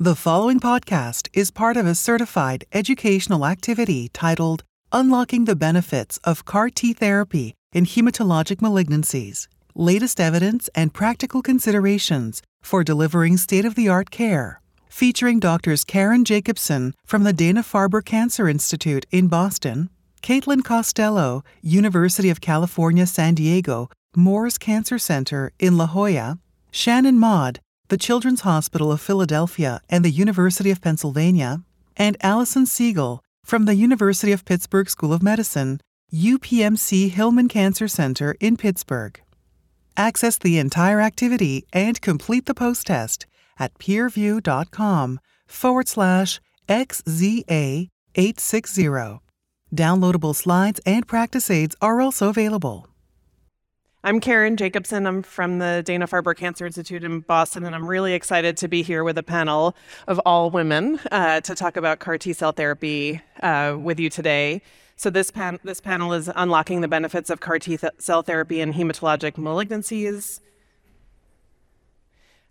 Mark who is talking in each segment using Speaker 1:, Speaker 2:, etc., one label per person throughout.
Speaker 1: The following podcast is part of a certified educational activity titled Unlocking the Benefits of CAR T Therapy in Hematologic Malignancies. Latest Evidence and Practical Considerations for Delivering State of the Art Care, featuring Doctors Caron Jacobson from the Dana Farber Cancer Institute in Boston, Caitlin Costello, University of California, San Diego, Moores Cancer Center in La Jolla, Shannon Maude, the Children's Hospital of Philadelphia and the University of Pennsylvania, and Alison Sehgal from the University of Pittsburgh School of Medicine, UPMC Hillman Cancer Center in Pittsburgh. Access the entire activity and complete the post test at peerview.com forward slash XZA860. Downloadable slides and practice aids are also available.
Speaker 2: I'm Caron Jacobson. I'm from the Dana Farber Cancer Institute in Boston, and I'm really excited to be here with a panel of all women uh, to talk about CAR T cell therapy uh, with you today. So this, pan- this panel is unlocking the benefits of CAR T th- cell therapy in hematologic malignancies.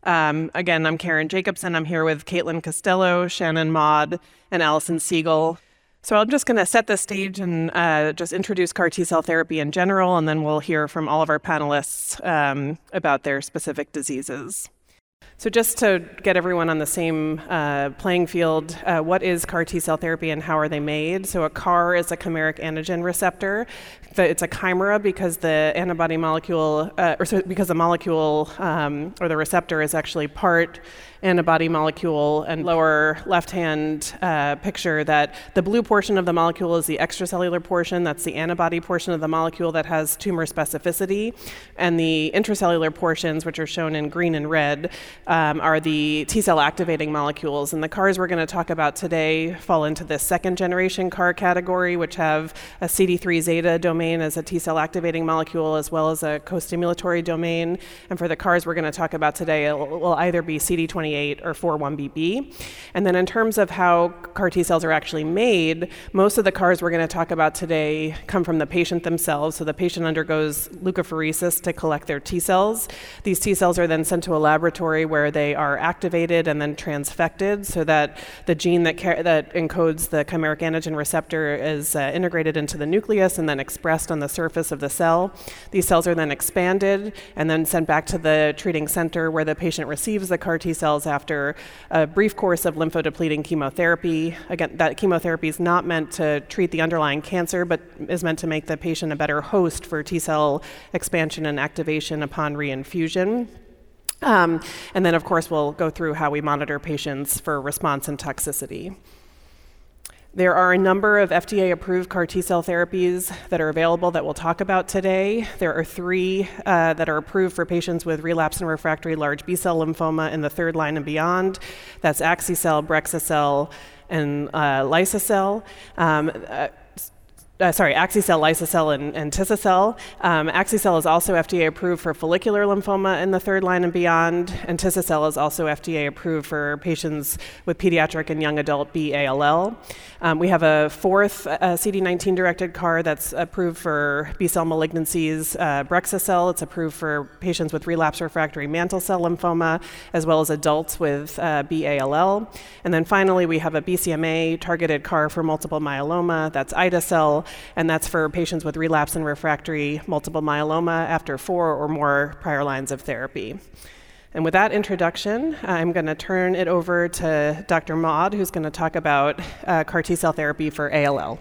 Speaker 2: Um, again, I'm Caron Jacobson. I'm here with Caitlin Costello, Shannon Maude, and Alison Sehgal. So I'm just going to set the stage and uh, just introduce CAR T cell therapy in general, and then we'll hear from all of our panelists um, about their specific diseases. So, just to get everyone on the same uh, playing field, uh, what is CAR T cell therapy and how are they made? So, a CAR is a chimeric antigen receptor. It's a chimera because the antibody molecule, uh, or so because the molecule um, or the receptor is actually part antibody molecule and lower left hand uh, picture that the blue portion of the molecule is the extracellular portion, that's the antibody portion of the molecule that has tumor specificity, and the intracellular portions, which are shown in green and red, um, are the T cell activating molecules. And the CARs we're going to talk about today fall into this second generation CAR category, which have a CD3 zeta domain as a T cell activating molecule as well as a co stimulatory domain. And for the CARs we're going to talk about today, it will either be CD20 or 4-1BB. And then in terms of how CAR T cells are actually made, most of the CARs we're going to talk about today come from the patient themselves. So the patient undergoes leukapheresis to collect their T cells. These T cells are then sent to a laboratory where they are activated and then transfected so that the gene that, that encodes the chimeric antigen receptor is uh, integrated into the nucleus and then expressed on the surface of the cell. These cells are then expanded and then sent back to the treating center where the patient receives the CAR T cells cells after a brief course of lymphodepleting chemotherapy. Again, that chemotherapy is not meant to treat the underlying cancer, but is meant to make the patient a better host for T cell expansion and activation upon reinfusion. Um, and then, of course, we'll go through how we monitor patients for response and toxicity. There are a number of FDA approved CAR T cell therapies that are available that we'll talk about today. There are three uh, that are approved for patients with relapsed and refractory large B cell lymphoma in the third line and beyond. That's Axi-cel, Brexu-cel, and uh, Liso-cel. Um, uh, uh, sorry, Axi-cel, Liso-cel, and, and Tisa-cel. Um, Axi-cel is also FDA approved for follicular lymphoma in the third line and beyond, and Tisa-cel is also FDA approved for patients with pediatric and young adult B-ALL. Um, we have a fourth uh, CD19-directed CAR that's approved for B-cell malignancies, uh, Brexu-cel. It's approved for patients with relapse refractory mantle cell lymphoma, as well as adults with uh, B-ALL. And then finally, we have a BCMA-targeted CAR for multiple myeloma. That's ida-cel and that's for patients with relapse and refractory multiple myeloma after four or more prior lines of therapy. And with that introduction, I'm going to turn it over to Dr. Maude, who's going to talk about uh, CAR T cell therapy for ALL.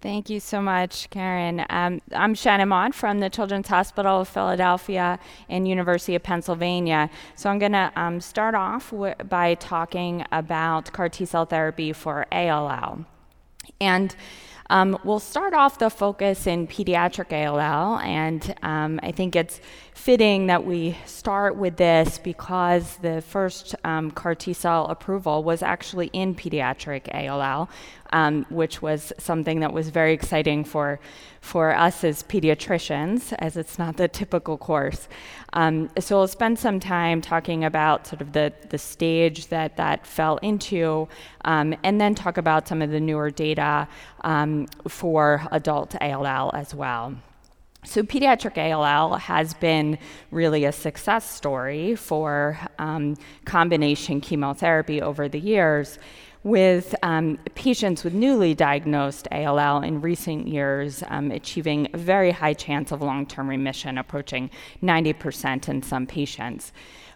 Speaker 3: Thank you so much, Caron. Um, I'm Shannon Maude from the Children's Hospital of Philadelphia and University of Pennsylvania. So I'm going to um, start off w- by talking about CAR T cell therapy for ALL. And um, we'll start off the focus in pediatric ALL, and um, I think it's fitting that we start with this because the first um, CAR T cell approval was actually in pediatric ALL, um, which was something that was very exciting for, for us as pediatricians, as it's not the typical course. Um, so we'll spend some time talking about sort of the, the stage that that fell into, um, and then talk about some of the newer data um, for adult ALL as well. So, pediatric ALL has been really a success story for um, combination chemotherapy over the years with um, patients with newly diagnosed ALL in recent years um, achieving a very high chance of long term remission, approaching 90% in some patients.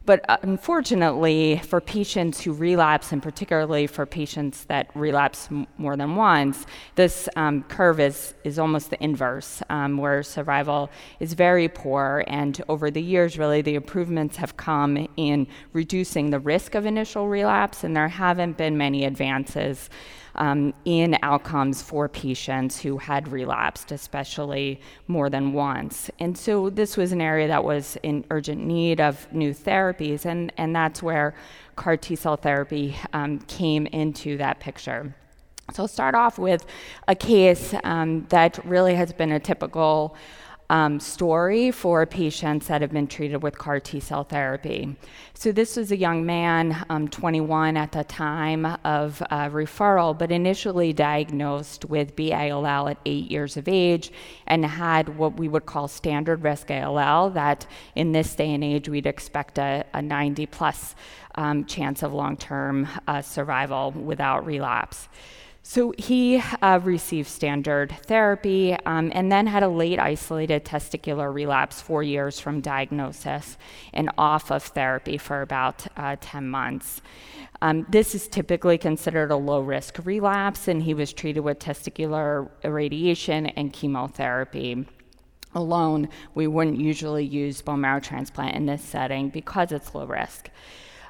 Speaker 3: But uh, unfortunately, for patients who relapse, and particularly for patients that relapse m- more than once, this um, curve is, is almost the inverse, um, where survival is very poor. And over the years, really, the improvements have come in reducing the risk of initial relapse, and there haven't been many advances um, in outcomes for patients who had relapsed, especially more than once. And so this was an area that was in urgent need of new therapies, and, and that's where CAR T cell therapy um, came into that picture. So I'll start off with a case um, that really has been a typical um, story for patients that have been treated with CAR T cell therapy. So, this was a young man, um, 21 at the time of uh, referral, but initially diagnosed with BALL at eight years of age and had what we would call standard risk ALL, that in this day and age we'd expect a, a 90 plus um, chance of long term uh, survival without relapse. So he uh, received standard therapy um, and then had a late isolated testicular relapse four years from diagnosis and off of therapy for about uh, 10 months. Um, this is typically considered a low risk relapse, and he was treated with testicular irradiation and chemotherapy alone. We wouldn't usually use bone marrow transplant in this setting because it's low risk.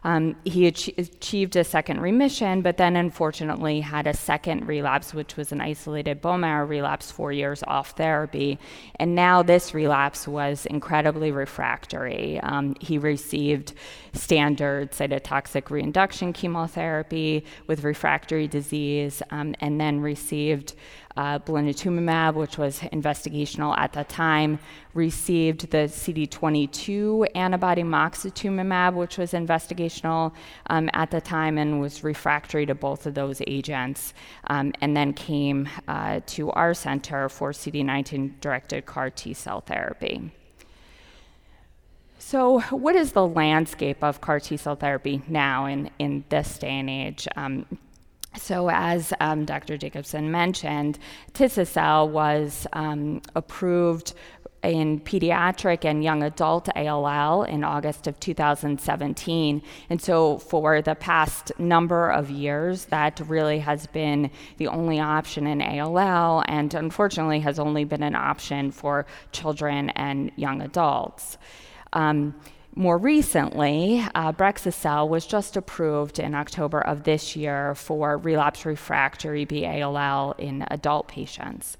Speaker 3: Um, he ach- achieved a second remission, but then unfortunately had a second relapse, which was an isolated bone marrow relapse four years off therapy. And now this relapse was incredibly refractory. Um, he received standard cytotoxic reinduction chemotherapy with refractory disease, um, and then received uh, blinatumomab, which was investigational at the time, received the CD22 antibody moxetumomab, which was investigational um, at the time and was refractory to both of those agents, um, and then came uh, to our center for CD19 directed CAR T cell therapy. So, what is the landscape of CAR T cell therapy now in, in this day and age? Um, so, as um, Dr. Jacobson mentioned, Tisacel was um, approved in pediatric and young adult ALL in August of 2017. And so, for the past number of years, that really has been the only option in ALL, and unfortunately, has only been an option for children and young adults. Um, more recently, uh, Brexucab was just approved in October of this year for relapse refractory BALL in adult patients.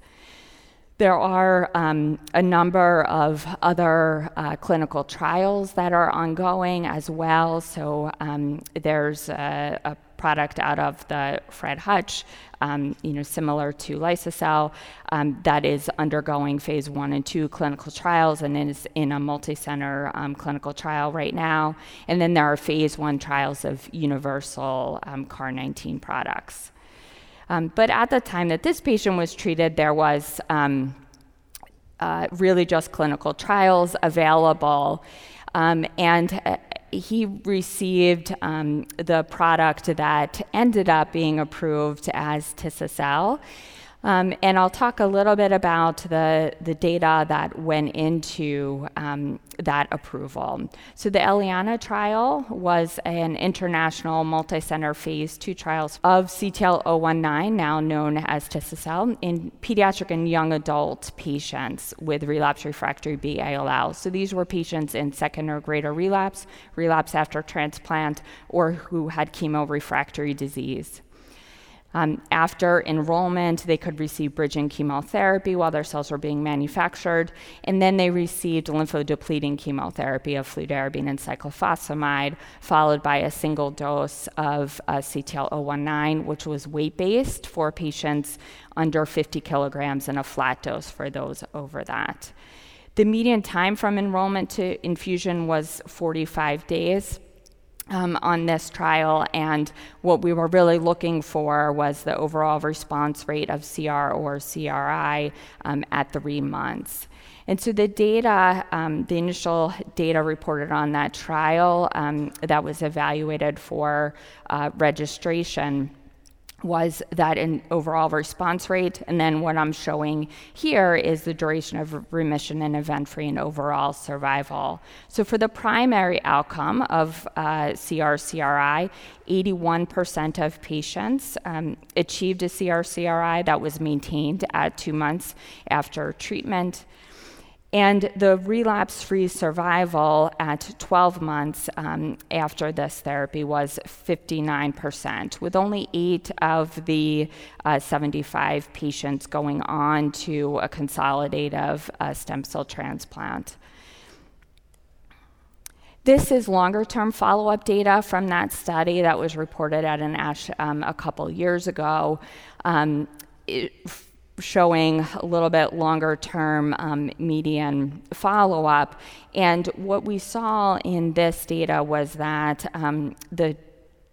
Speaker 3: There are um, a number of other uh, clinical trials that are ongoing as well. So um, there's a, a product out of the Fred Hutch, um, you know, similar to Liso-cel, um, that is undergoing phase one and two clinical trials and is in a multi-center um, clinical trial right now. And then there are phase one trials of universal um, CAR-19 products. Um, but at the time that this patient was treated, there was um, uh, really just clinical trials available. Um, and uh, he received um, the product that ended up being approved as Tisacel. Um, and I'll talk a little bit about the, the data that went into um, that approval. So, the Eliana trial was an international multi center phase two trials of CTL 019, now known as Tisacel, in pediatric and young adult patients with relapse refractory BALL. So, these were patients in second or greater relapse, relapse after transplant, or who had chemo refractory disease. Um, after enrollment, they could receive bridging chemotherapy while their cells were being manufactured, and then they received lymphodepleting chemotherapy of fludarabine and cyclophosphamide, followed by a single dose of uh, CTL019, which was weight based for patients under 50 kilograms, and a flat dose for those over that. The median time from enrollment to infusion was 45 days. Um, on this trial, and what we were really looking for was the overall response rate of CR or CRI um, at three months. And so the data, um, the initial data reported on that trial um, that was evaluated for uh, registration was that an overall response rate. And then what I'm showing here is the duration of remission and event free and overall survival. So for the primary outcome of uh, CR CRI, 81% of patients um, achieved a CR CRI that was maintained at two months after treatment. And the relapse free survival at 12 months um, after this therapy was 59%, with only eight of the uh, 75 patients going on to a consolidative uh, stem cell transplant. This is longer term follow up data from that study that was reported at an ASH um, a couple years ago. Um, it, showing a little bit longer term um, median follow up. And what we saw in this data was that um, the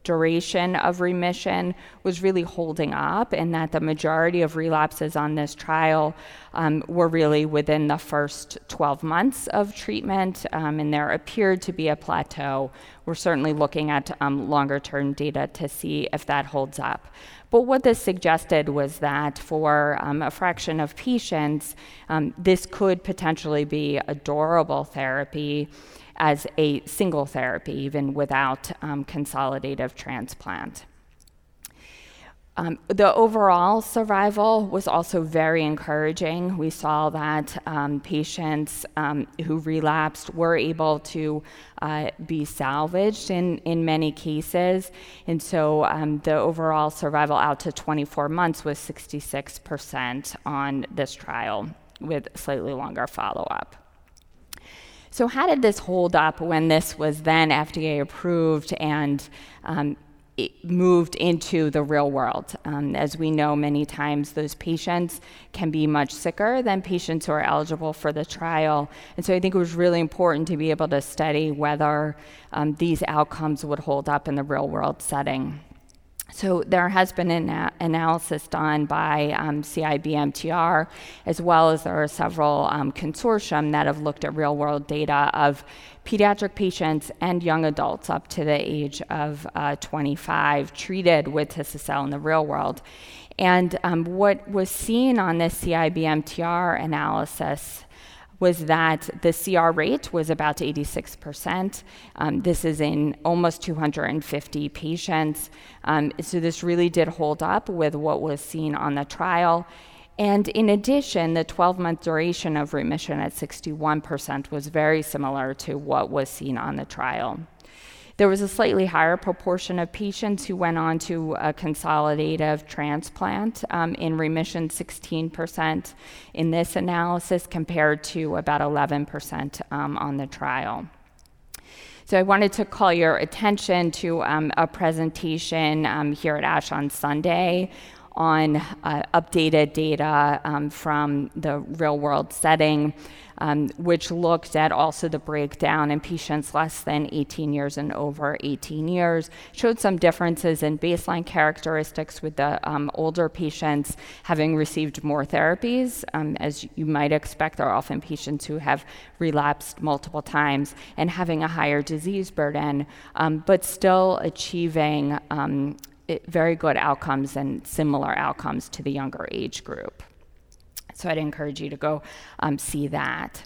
Speaker 3: duration of remission was really holding up, and that the majority of relapses on this trial um, were really within the first 12 months of treatment, um, and there appeared to be a plateau. We're certainly looking at um, longer term data to see if that holds up. But what this suggested was that for um, a fraction of patients, um, this could potentially be a durable therapy as a single therapy, even without um, consolidative transplant. Um, the overall survival was also very encouraging. We saw that um, patients um, who relapsed were able to uh, be salvaged in, in many cases. And so um, the overall survival out to 24 months was 66% on this trial with slightly longer follow up. So, how did this hold up when this was then FDA approved and um, moved into the real world. Um, as we know, many times those patients can be much sicker than patients who are eligible for the trial. And so I think it was really important to be able to study whether um, these outcomes would hold up in the real world setting. So there has been an analysis done by um, CIBMTR, as well as there are several um, consortium that have looked at real-world data of pediatric patients and young adults up to the age of uh, 25 treated with Tisacel in the real world. And um, what was seen on this CIBMTR analysis was that the CR rate was about 86%. Um, this is in almost 250 patients. Um, so this really did hold up with what was seen on the trial. And in addition, the 12 month duration of remission at 61% was very similar to what was seen on the trial. There was a slightly higher proportion of patients who went on to a consolidative transplant um, in remission, 16% in this analysis, compared to about 11% um, on the trial. So I wanted to call your attention to um, a presentation um, here at ASH on Sunday on uh, updated data um, from the real world setting, um, which looked at also the breakdown in patients less than 18 years and over 18 years, showed some differences in baseline characteristics with the um, older patients having received more therapies. Um, as you might expect, are often patients who have relapsed multiple times and having a higher disease burden, um, but still achieving um, very good outcomes and similar outcomes to the younger age group. So I'd encourage you to go um, see that.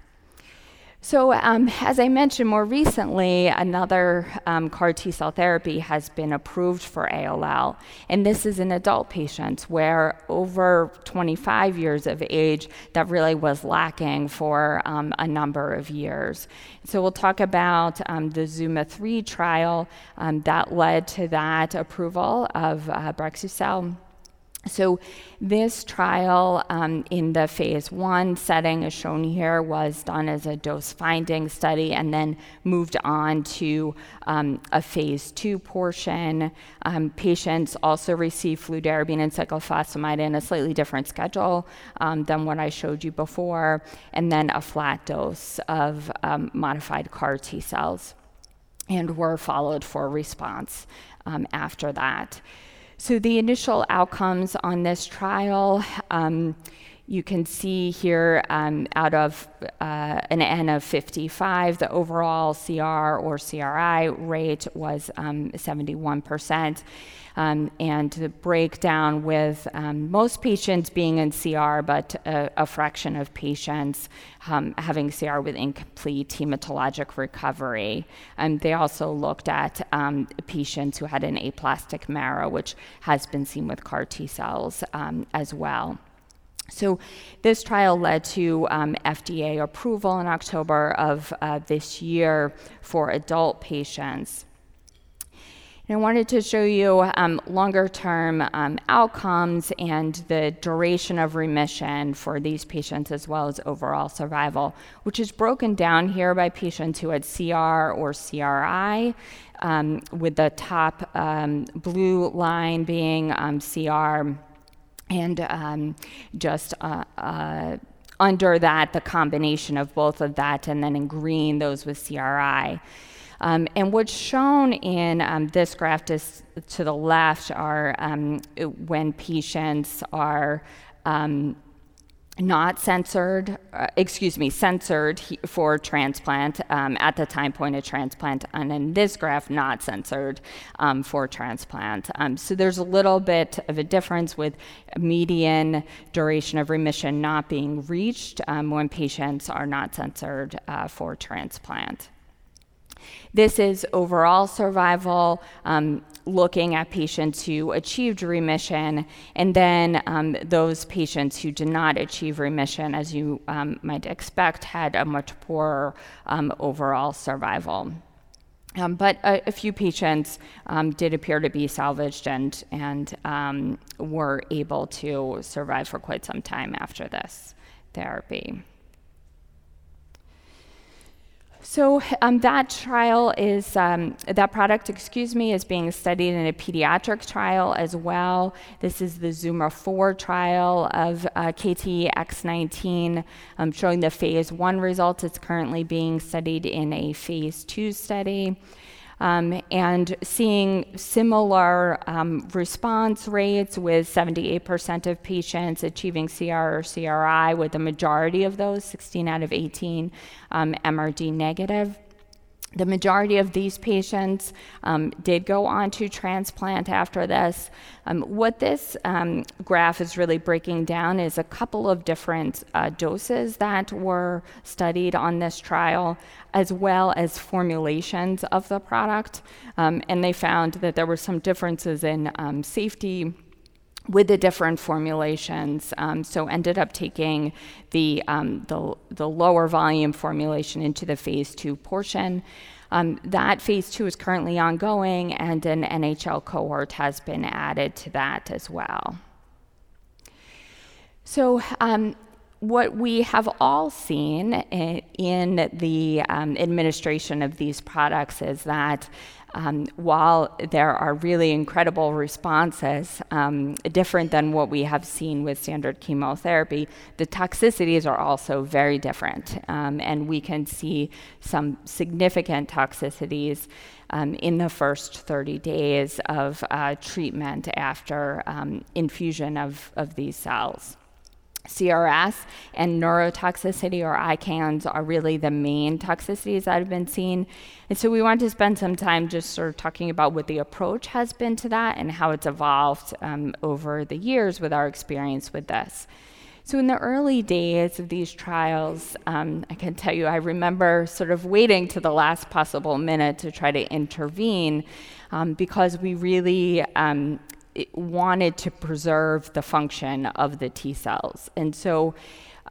Speaker 3: So, um, as I mentioned more recently, another um, CAR T cell therapy has been approved for ALL, and this is in adult patients where over 25 years of age that really was lacking for um, a number of years. So, we'll talk about um, the ZUMA 3 trial um, that led to that approval of uh, Brexucab so, this trial um, in the phase one setting, as shown here, was done as a dose finding study and then moved on to um, a phase two portion. Um, patients also received fludarabine and cyclophosphamide in a slightly different schedule um, than what I showed you before, and then a flat dose of um, modified CAR T cells. and were followed for response um, after that. So, the initial outcomes on this trial. Um, you can see here um, out of uh, an N of 55, the overall CR or CRI rate was um, 71%. Um, and the breakdown with um, most patients being in CR, but a, a fraction of patients um, having CR with incomplete hematologic recovery. And they also looked at um, patients who had an aplastic marrow, which has been seen with CAR T cells um, as well. So, this trial led to um, FDA approval in October of uh, this year for adult patients. And I wanted to show you um, longer term um, outcomes and the duration of remission for these patients, as well as overall survival, which is broken down here by patients who had CR or CRI, um, with the top um, blue line being um, CR and um, just uh, uh, under that, the combination of both of that, and then in green, those with CRI. Um, and what's shown in um, this graph to, to the left are um, when patients are um, not censored, uh, excuse me, censored for transplant um, at the time point of transplant, and in this graph, not censored um, for transplant. Um, so there's a little bit of a difference with median duration of remission not being reached um, when patients are not censored uh, for transplant. This is overall survival, um, looking at patients who achieved remission, and then um, those patients who did not achieve remission, as you um, might expect, had a much poorer um, overall survival. Um, but a, a, few patients um, did appear to be salvaged and, and um, were able to survive for quite some time after this therapy. So um, that trial is um, that product, excuse me, is being studied in a pediatric trial as well. This is the Zuma 4 trial of uh, KTE-X19, um, showing the phase one results. It's currently being studied in a phase two study um, and seeing similar um, response rates with 78% of patients achieving CR or CRI, with the majority of those, 16 out of 18, um, MRD negative. The majority of these patients um, did go on to transplant after this. Um, what this um, graph is really breaking down is a couple of different uh, doses that were studied on this trial, as well as formulations of the product. Um, and they found that there were some differences in um, safety with the different formulations. Um, so ended up taking the, um, the, the, lower volume formulation into the phase two portion. Um, that phase two is currently ongoing, and an NHL cohort has been added to that as well. So, um, what we have all seen in the um, administration of these products is that um, while there are really incredible responses, um, different than what we have seen with standard chemotherapy, the toxicities are also very different. Um, and we can see some significant toxicities um, in the first 30 days of uh, treatment after um, infusion of, of these cells. CRS and neurotoxicity or ICANS are really the main toxicities that have been seen. And so we want to spend some time just sort of talking about what the approach has been to that and how it's evolved um, over the years with our experience with this. So, in the early days of these trials, um, I can tell you, I remember sort of waiting to the last possible minute to try to intervene um, because we really um, wanted to preserve the function of the T cells. And so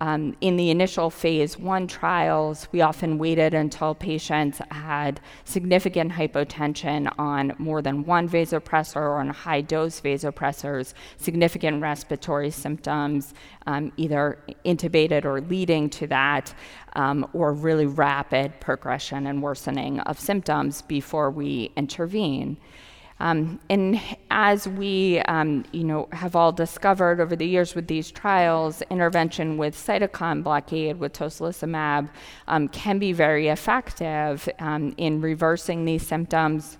Speaker 3: um, in the initial phase one trials, we often waited until patients had significant hypotension on more than one vasopressor or on high dose vasopressors, significant respiratory symptoms, um, either intubated or leading to that, um, or really rapid progression and worsening of symptoms before we intervene. Um, and as we, um, you know, have all discovered over the years with these trials, intervention with cytokine blockade with tocilizumab um, can be very effective um, in reversing these symptoms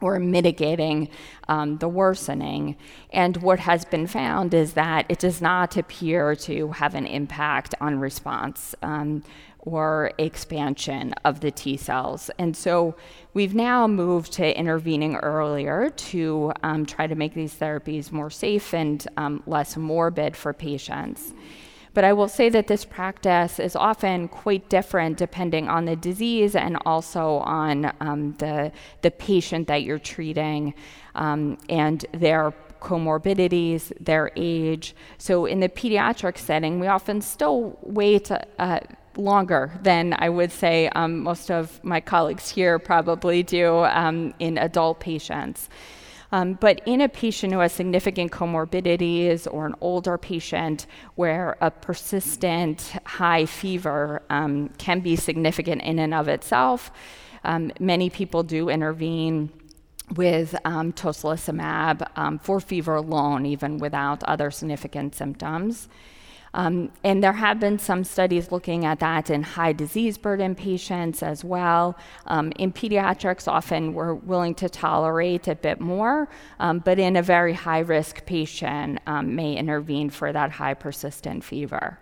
Speaker 3: or mitigating um, the worsening. And what has been found is that it does not appear to have an impact on response. Um, or expansion of the T cells. And so we've now moved to intervening earlier to um, try to make these therapies more safe and um, less morbid for patients. But I will say that this practice is often quite different depending on the disease and also on um, the, the patient that you're treating um, and their comorbidities, their age. So in the pediatric setting, we often still wait. Uh, longer than I would say um, most of my colleagues here probably do um, in adult patients. Um, but in a patient who has significant comorbidities or an older patient where a persistent high fever um, can be significant in and of itself, um, many people do intervene with um, tocilizumab um, for fever alone, even without other significant symptoms. Um, and there have been some studies looking at that in high disease burden patients as well. Um, in pediatrics, often we're willing to tolerate a bit more, um, but in a very high risk patient, um, may intervene for that high persistent fever.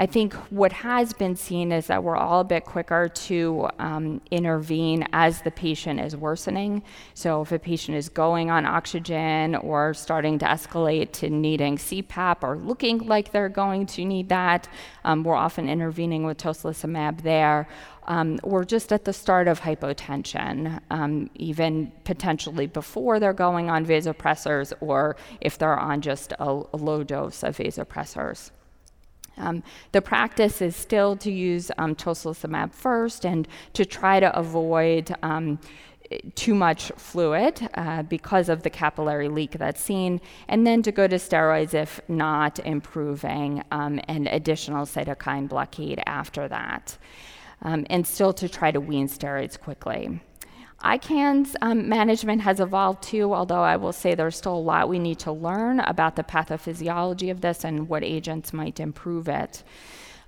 Speaker 3: I think what has been seen is that we're all a bit quicker to um, intervene as the patient is worsening. So, if a patient is going on oxygen or starting to escalate to needing CPAP or looking like they're going to need that, um, we're often intervening with tocilizumab there. Um, or just at the start of hypotension, um, even potentially before they're going on vasopressors, or if they're on just a, a low dose of vasopressors. Um, the practice is still to use um, tocilizumab first and to try to avoid um, too much fluid uh, because of the capillary leak that's seen, and then to go to steroids if not improving, um, and additional cytokine blockade after that. Um, and still to try to wean steroids quickly. ICANS um, management has evolved too, although I will say there's still a lot we need to learn about the pathophysiology of this and what agents might improve it.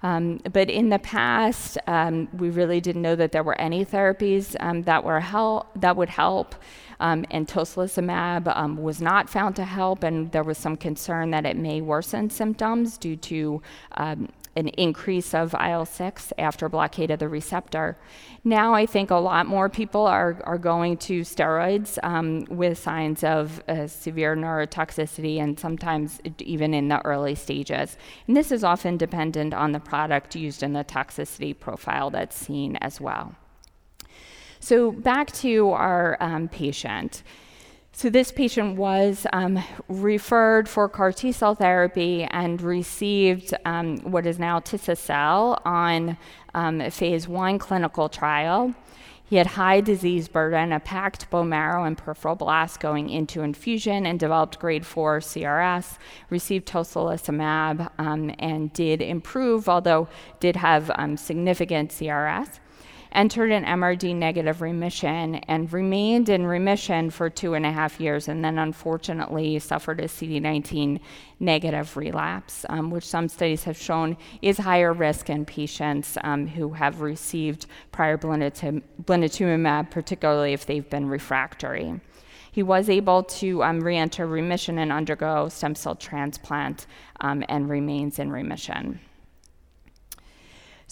Speaker 3: Um, but in the past, um, we really didn't know that there were any therapies um, that were hel- that would help. Um, and tocilizumab um, was not found to help, and there was some concern that it may worsen symptoms due to an increase of IL 6 after blockade of the receptor. Now, I think a lot more people are, are going to steroids um, with signs of uh, severe neurotoxicity and sometimes even in the early stages. And this is often dependent on the product used and the toxicity profile that's seen as well. So, back to our um, patient. So, this patient was um, referred for CAR T cell therapy and received um, what is now Tisa-cel on um, phase one clinical trial. He had high disease burden, a packed bone marrow and peripheral blast going into infusion, and developed grade 4 CRS. Received tocilizumab um, and did improve, although did have um, significant CRS entered an MRD negative remission and remained in remission for two and a half years, and then unfortunately suffered a CD19 negative relapse, um, which some studies have shown is higher risk in patients um, who have received prior blinatumomab, particularly if they've been refractory. He was able to um, re enter remission and undergo stem cell transplant um, and remains in remission.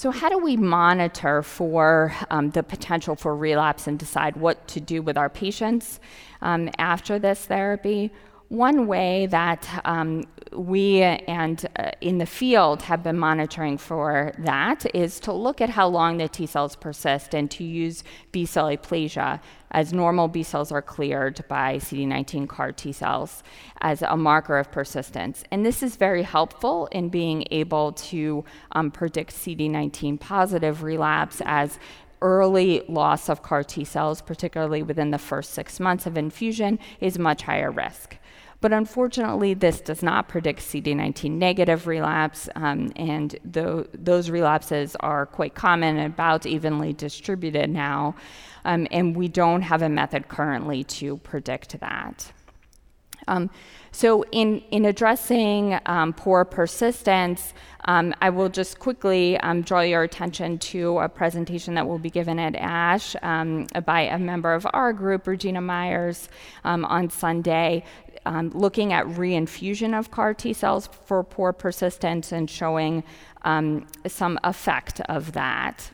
Speaker 3: So, how do we monitor for um, the potential for relapse and decide what to do with our patients um, after this therapy? One way that um, we and uh, in the field have been monitoring for that is to look at how long the T cells persist and to use B cell aplasia as normal B cells are cleared by CD19 CAR T cells as a marker of persistence. And this is very helpful in being able to um, predict CD19 positive relapse as early loss of CAR T cells, particularly within the first six months of infusion, is much higher risk. But unfortunately, this does not predict CD19 negative relapse, um, and the, those relapses are quite common and about evenly distributed now, um, and we don't have a method currently to predict that. Um, so, in, in addressing um, poor persistence, um, I will just quickly um, draw your attention to a presentation that will be given at ASH um, by a member of our group, Regina Myers, um, on Sunday, um, looking at reinfusion of CAR T cells for poor persistence and showing some effect of that.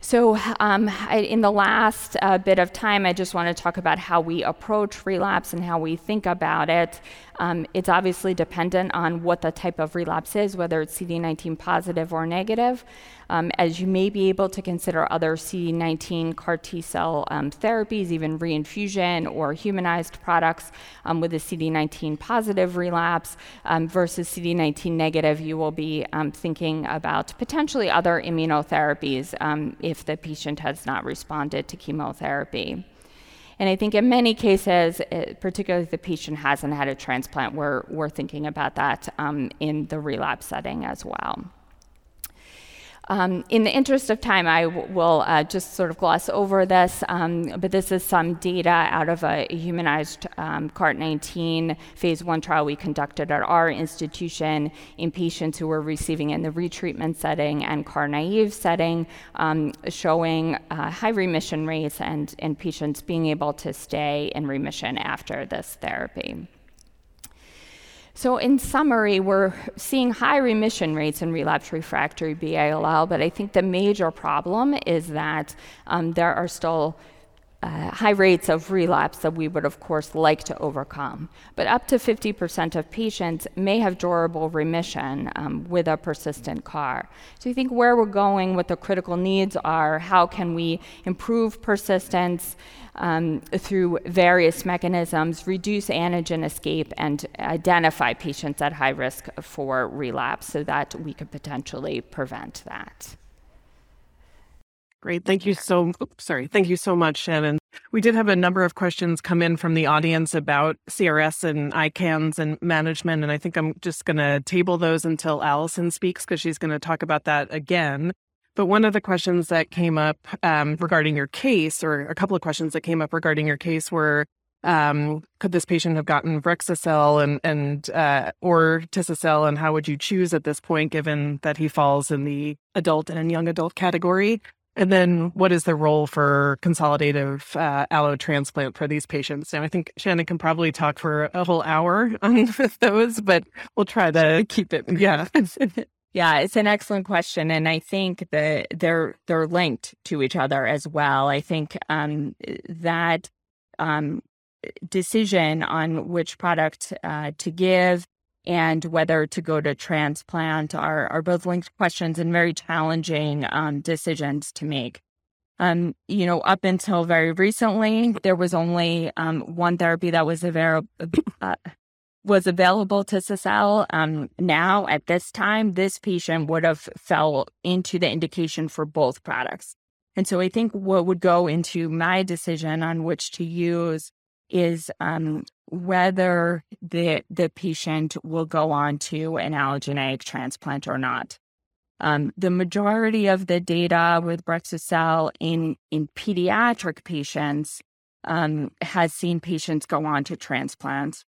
Speaker 3: So, um, I, in the last uh, bit of time, I just want to talk about how we approach relapse and how we think about it. Um, it's obviously dependent on what the type of relapse is, whether it's CD19 positive or negative, um, as you may be able to consider other CD19 CAR T cell um, therapies, even reinfusion or humanized products um, with a CD19 positive relapse um, versus CD19 negative. You will be um, thinking about potentially other immunotherapies if the patient has not responded to chemotherapy. And I think in many cases, it, eh, particularly if the patient hasn't had a transplant, we're, we're thinking about that um, in the relapse setting as well. Um, in the interest of time, I w- will uh, just sort of gloss over this, um, but this is some data out of a humanized um, CART19 phase one trial we conducted at our institution in patients who were receiving in the retreatment setting and CAR naive setting, um, showing uh, high remission rates and, and patients being able to stay in remission after this therapy. So, in summary, we're seeing high remission rates in relapse refractory B-ALL, but I think the major problem is that um, there are still uh, high rates of relapse that we would, of course, like to overcome. But up to 50% of patients may have durable remission um, with a persistent CAR. So you think where we're going, what the critical needs are, how can we improve persistence um, through various mechanisms, reduce antigen escape, and identify patients at high risk for relapse so that we could potentially prevent that.
Speaker 2: Great. Thank you so oops, sorry. Thank you so much, Shannon. We did have a number of questions come in from the audience about CRS and ICANS and management. And I think I'm just going to table those until Allison speaks because she's going to talk about that again. But one of the questions that came up um, regarding your case, or a couple of questions that came up regarding your case, were um, could this patient have gotten Brexucab and and uh, or Tisacel, and how would you choose at this point, given that he falls in the adult and young adult category? And then what is the role for consolidative uh, allo transplant for these patients? Now, I think Shannon can probably talk for a whole hour on those, but we'll try to keep it. Yeah.
Speaker 3: yeah, it's an excellent question. And I think that they're, they're linked to each other as well. I think um, that um, decision on which product uh, to give and whether to go to transplant are, are both linked questions and very challenging um, decisions to make. Um, you know, up until very recently, there was only um, one therapy that was available. Uh, was available to Tisacel. Um, now, at this time, this patient would have fell into the indication for both products. And so I think what would go into my decision on which to use is um, whether the the patient will go on to an allogeneic transplant or not. Um, the majority of the data with Brexucab in in pediatric patients um, has seen patients go on to transplants.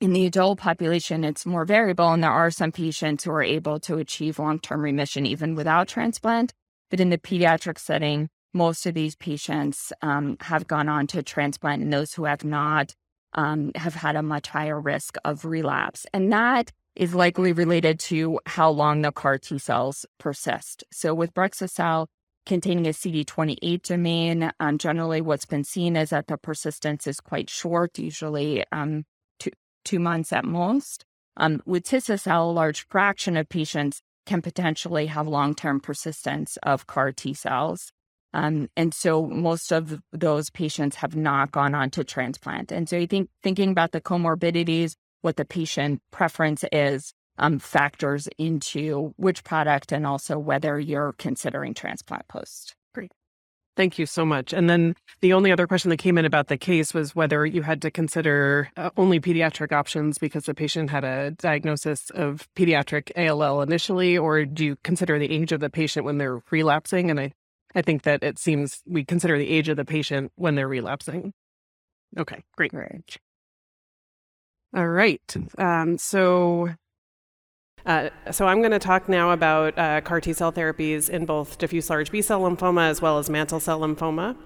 Speaker 3: In the adult population, it's more variable, and there are some patients who are able to achieve long term remission even without transplant. But in the pediatric setting, most of these patients um, have gone on to transplant, and those who have not um, have had a much higher risk of relapse. And that is likely related to how long the CAR T cells persist. So, with Brexucab containing a CD28 domain, um, generally what's been seen is that the persistence is quite short, usually um, two, two months at most. Um, with Tisacel, a large fraction of patients can potentially have long term persistence of CAR T cells. Um, and so most of those patients have not gone on to transplant. And so I think thinking about the comorbidities, what the patient preference is, um, factors into which product and also whether you're considering transplant post.
Speaker 2: Great. Thank you so much. And then the only other question that came in about the case was whether you had to consider uh, only pediatric options because the patient had a diagnosis of pediatric ALL initially, or do you consider the age of the patient when they're relapsing? And I, I think that it seems we consider the age of the patient when they're relapsing. Okay, great.
Speaker 3: Great.
Speaker 2: All right. Um, so uh, so I'm going to talk now about uh, CAR T cell therapies in both diffuse large B cell lymphoma as well as mantle cell lymphoma.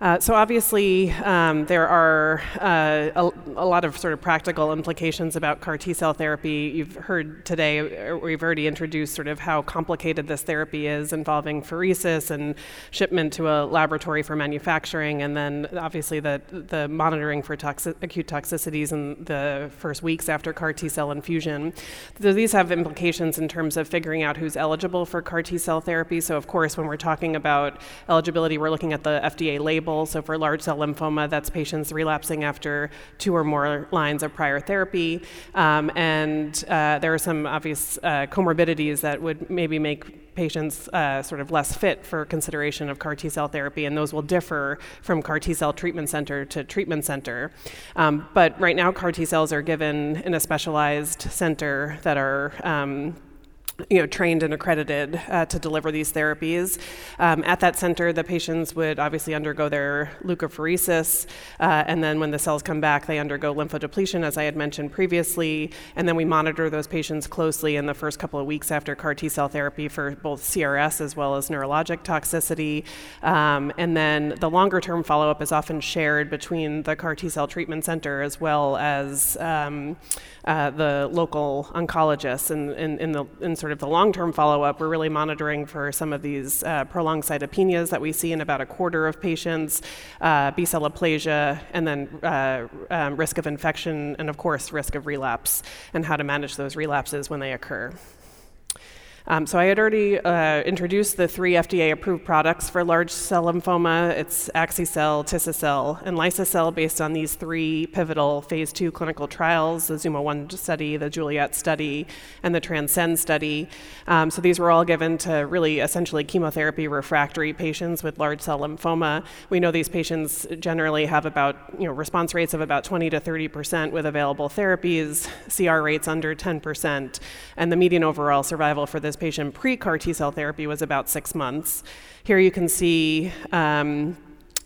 Speaker 2: Uh, so obviously, um, there are uh, a, a, lot of sort of practical implications about CAR T cell therapy. You've heard today, we've already introduced sort of how complicated this therapy is, involving pheresis and shipment to a laboratory for manufacturing, and then obviously the the monitoring for acute toxicities in the first weeks after CAR T cell infusion. So these have implications in terms of figuring out who's eligible for CAR T cell therapy. So of course, when we're talking about eligibility, we're looking at the FDA label so for large cell lymphoma, that's patients relapsing after two or more lines of prior therapy. Um, and uh, there are some obvious uh, comorbidities that would maybe make patients uh, sort of less fit for consideration of CAR T cell therapy, and those will differ from CAR T cell treatment center to treatment center. Um, but right now, CAR T cells are given in a specialized center that are um, you know, trained and accredited uh, to deliver these therapies. Um, at that center, the patients would obviously undergo their leukapheresis, uh, and then when the cells come back, they undergo lymphodepletion, as I had mentioned previously, and then we monitor those patients closely in the first couple of weeks after CAR T cell therapy for both CRS as well as neurologic toxicity. Um, and then the longer term follow up is often shared between the CAR T cell treatment center as well as um, uh, the local oncologists and in, in, the in sort of the long-term follow-up we're really monitoring for some of these uh, prolonged cytopenias that we see in about a quarter of patients uh, b-cell aplasia and then uh, um, risk of infection and of course risk of relapse and how to manage those relapses when they occur um, so I had already uh, introduced the three FDA-approved products for large cell lymphoma. It's Axi-cel, Tisi-cel, and Liso-cel based on these three pivotal phase two clinical trials, the ZUMA-1 study, the Juliet study, and the Transcend study. Um, so these were all given to really essentially chemotherapy refractory patients with large cell lymphoma. We know these patients generally have about, you know, response rates of about 20 to 30% with available therapies, CR rates under 10%, and the median overall survival for this patient pre CAR T cell therapy was about six months. Here you can see. Um,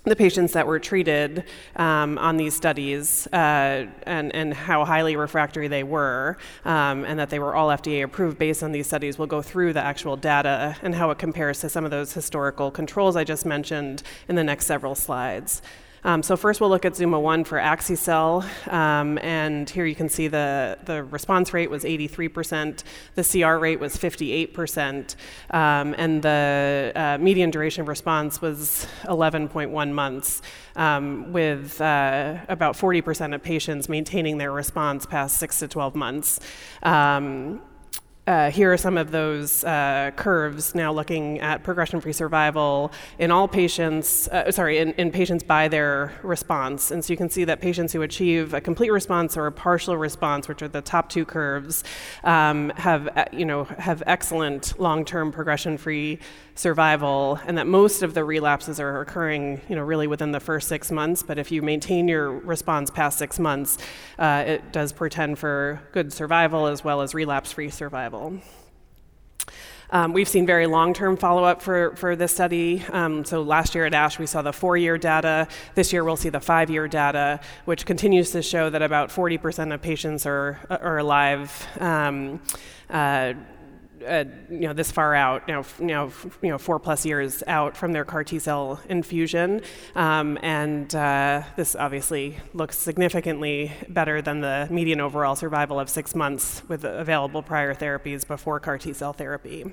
Speaker 2: the patients that were treated um, on these studies uh, and, and how highly refractory they were, um, and that they were all FDA approved based on these studies. We'll go through the actual data and how it compares to some of those historical controls I just mentioned in the next several slides. Um, so first we'll look at Zuma-1 for Axi-cel, um, and here you can see the, the response rate was 83%, the CR rate was 58%, um, and the uh, median duration of response was 11.1 months, um, with uh, about 40% of patients maintaining their response past 6 to 12 months. Uh, here are some of those uh, curves now looking at progression-free survival in all patients, uh, sorry, in, in, patients by their response. And so you can see that patients who achieve a complete response or a partial response, which are the top two curves, um, have, uh, you know, have excellent long-term progression-free survival, and that most of the relapses are occurring, you know, really within the first six months. But if you maintain your response past six months, uh, it does portend for good survival as well as relapse-free survival. Um, we've seen very long-term follow-up for, for this study. Um, so last year at ASH, we saw the four-year data. This year, we'll see the five-year data, which continues to show that about 40% of patients are, are alive. Um, uh, uh, you know, this far out, now, know, you know, four plus years out from their CAR T cell infusion, um, and uh, this obviously looks significantly better than the median overall survival of six months with available prior therapies before CAR T cell therapy.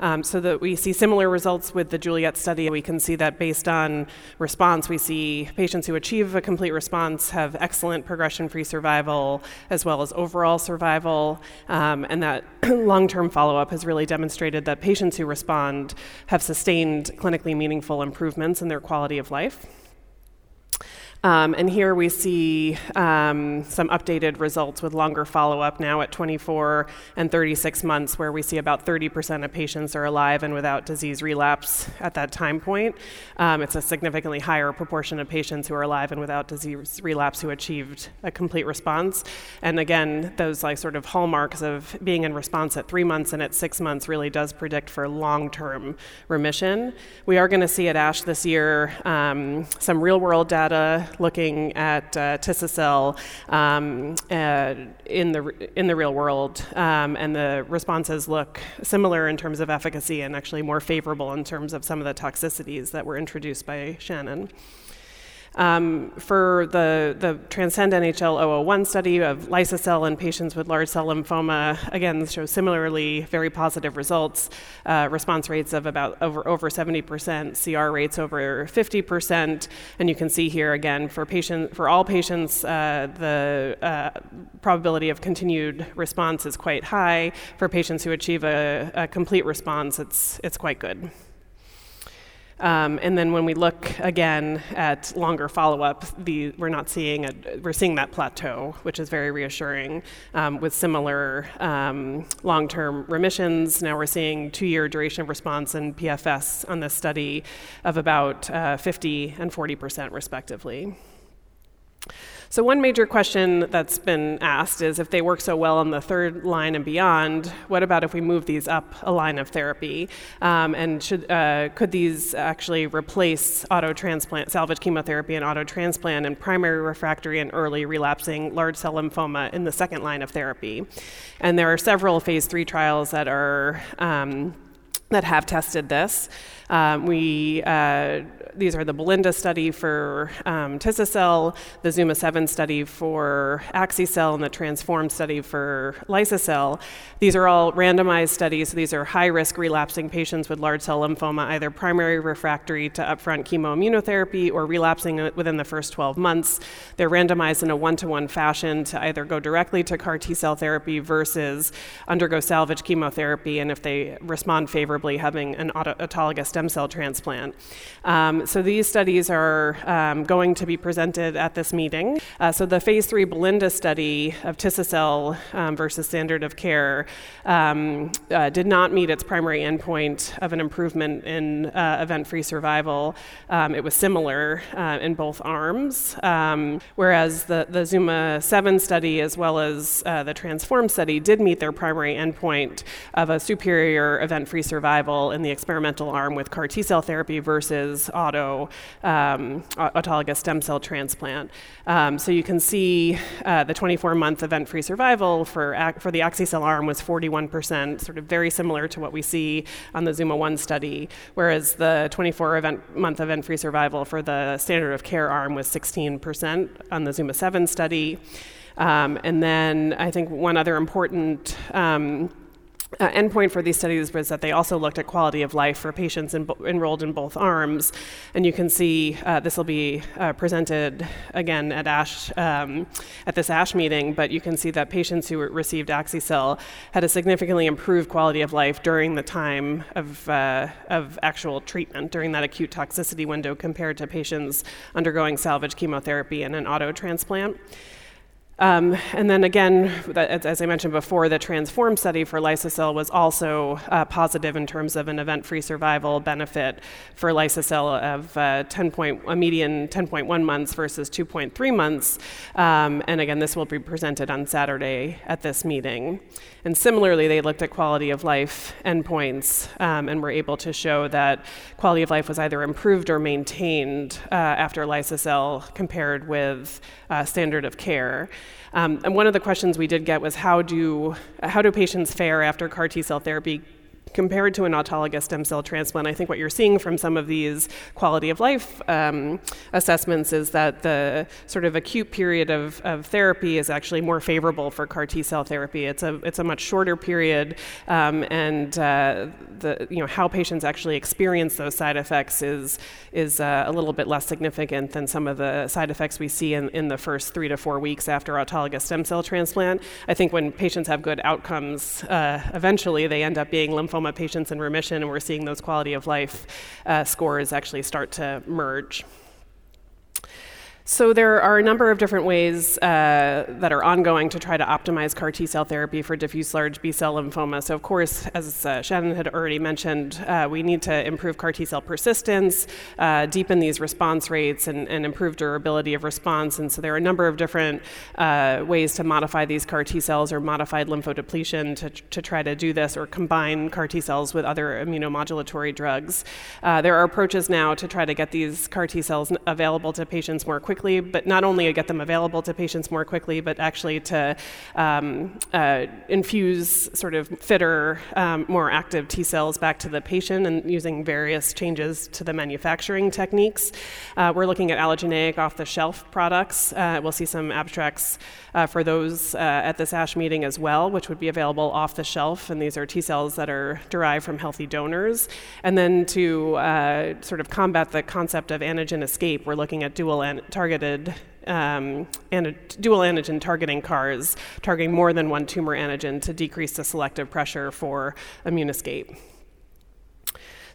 Speaker 2: Um, so that we see similar results with the Juliet study. We can see that based on response, we see patients who achieve a complete response have excellent progression-free survival as well as overall survival, um, and that long-term follow-up has really demonstrated that patients who respond have sustained clinically meaningful improvements in their quality of life. Um, and here we see um, some updated results with longer follow up now at 24 and 36 months, where we see about 30% of patients are alive and without disease relapse at that time point. Um, it's a significantly higher proportion of patients who are alive and without disease relapse who achieved a complete response. And again, those like sort of hallmarks of being in response at three months and at six months really does predict for long term remission. We are going to see at ASH this year um, some real world data looking at uh, um, uh, in the in the real world, um, and the responses look similar in terms of efficacy and actually more favorable in terms of some of the toxicities that were introduced by Shannon. Um, for the, the Transcend NHL 001 study of liso-cel in patients with large cell lymphoma, again, shows similarly very positive results, uh, response rates of about over, over 70%, CR rates over 50%. And you can see here again, for, patient, for all patients, uh, the uh, probability of continued response is quite high. For patients who achieve a, a complete response, it's, it's quite good. Um, and then when we look again at longer follow-up, we're not seeing a, we're seeing that plateau, which is very reassuring, um, with similar um, long-term remissions. Now we're seeing two-year duration of response and PFS on this study of about uh, 50 and 40 percent, respectively. So, one major question that's been asked is if they work so well on the third line and beyond, what about if we move these up a line of therapy? Um, and should, uh, could these actually replace auto transplant, salvage chemotherapy, and auto transplant in primary refractory and early relapsing large cell lymphoma in the second line of therapy? And there are several phase three trials that are. Um, that have tested this. Um, we, uh, these are the Belinda study for um, Tisacel, the Zuma 7 study for Axicel, and the Transform study for Liso-cel. These are all randomized studies. These are high risk relapsing patients with large cell lymphoma, either primary refractory to upfront chemoimmunotherapy or relapsing within the first 12 months. They're randomized in a one to one fashion to either go directly to CAR T cell therapy versus undergo salvage chemotherapy, and if they respond favorably, having an autologous stem cell transplant. Um, so these studies are um, going to be presented at this meeting. Uh, so the phase three Belinda study of Tisacel um, versus standard of care um, uh, did not meet its primary endpoint of an improvement in uh, event-free survival. Um, it was similar uh, in both arms, um, whereas the, the Zuma 7 study as well as uh, the Transform study did meet their primary endpoint of a superior event-free survival in the experimental arm with CAR T cell therapy versus auto um, autologous stem cell transplant. Um, so you can see uh, the 24 month event free survival for, for the Axicel arm was 41%, sort of very similar to what we see on the Zuma 1 study, whereas the 24 event, month event free survival for the standard of care arm was 16% on the Zuma 7 study. Um, and then I think one other important um, uh, endpoint for these studies was that they also looked at quality of life for patients in enrolled in both arms. And you can see uh, this will be uh, presented again at ASH, um, at this ASH meeting, but you can see that patients who received Axicel had a significantly improved quality of life during the time of, uh, of actual treatment, during that acute toxicity window compared to patients undergoing salvage chemotherapy and an auto transplant. Um, and then again, as I mentioned before, the Transform study for Liso-cel was also uh, positive in terms of an event-free survival benefit for Liso-cel of uh, 10 point, a median 10.1 months versus 2.3 months. Um, and again, this will be presented on Saturday at this meeting. And similarly, they looked at quality of life endpoints um, and were able to show that quality of life was either improved or maintained uh, after Liso-cel compared with uh, standard of care. Um, and one of the questions we did get was how do, how do patients fare after CAR T cell therapy compared to an autologous stem cell transplant, I think what you're seeing from some of these quality of life um, assessments is that the sort of acute period of, of therapy is actually more favorable for CAR T cell therapy. It's a it's a much shorter period, um, and uh, the you know how patients actually experience those side effects is is uh, a little bit less significant than some of the side effects we see in, in the first three to four weeks after autologous stem cell transplant. I think when patients have good outcomes, uh, eventually they end up being lymphoma lymphoma patients in remission, and we're seeing those quality of life uh, scores actually start to merge. So there are a number of different ways uh, that are ongoing to try to optimize CAR T cell therapy for diffuse large B cell lymphoma. So of course, as uh, Shannon had already mentioned, uh, we need to improve CAR T cell persistence, uh, deepen these response rates, and, and, improve durability of response. And so there are a number of different uh, ways to modify these CAR T cells or modified lymphodepletion to, to try to do this, or combine CAR T cells with other immunomodulatory drugs. Uh, there are approaches now to try to get these CAR T cells available to patients more quickly quickly, but not only to get them available to patients more quickly, but actually to um, uh, infuse sort of fitter, um, more active T cells back to the patient and using various changes to the manufacturing techniques. Uh, we're looking at allogeneic off the shelf products. Uh, we'll see some abstracts uh, for those uh, at this ASH meeting as well, which would be available off the shelf. And these are T cells that are derived from healthy donors. And then to uh, sort of combat the concept of antigen escape, we're looking at dual an- targeted um, dual antigen targeting CARs, targeting more than one tumor antigen to decrease the selective pressure for immune escape.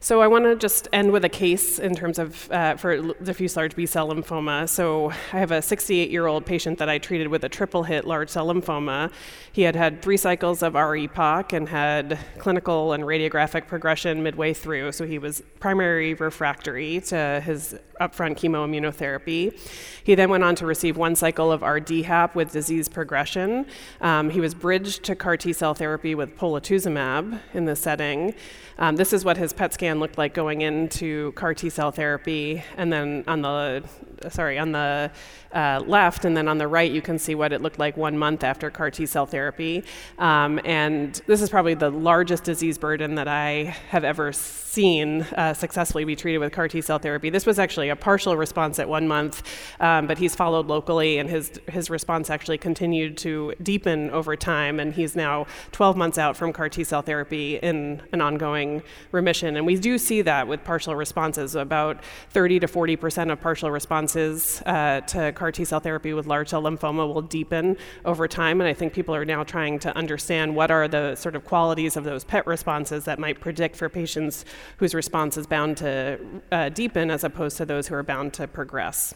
Speaker 2: So I want to just end with a case in terms of uh, for diffuse large B cell lymphoma. So I have a 68-year-old patient that I treated with a triple hit large cell lymphoma. He had had three cycles of R-EPOCH and had clinical and radiographic progression midway through. So he was primary refractory to his upfront chemoimmunotherapy. He then went on to receive one cycle of R-DHAP with disease progression. Um, he was bridged to CAR T cell therapy with polatuzumab in this setting. Um, this is what his PET scan looked like going into CAR T cell therapy, and then on the sorry on the uh, left, and then on the right you can see what it looked like one month after CAR T cell therapy. Um, and this is probably the largest disease burden that I have ever seen uh, successfully be treated with CAR T cell therapy. This was actually a partial response at one month, um, but he's followed locally, and his his response actually continued to deepen over time, and he's now 12 months out from CAR T cell therapy in an ongoing remission. And we do see that with partial responses. About 30 to 40 percent of partial responses uh, to CAR T cell therapy with large cell lymphoma will deepen over time. And I think people are now trying to understand what are the sort of qualities of those PET responses that might predict for patients whose response is bound to uh, deepen as opposed to those who are bound to progress.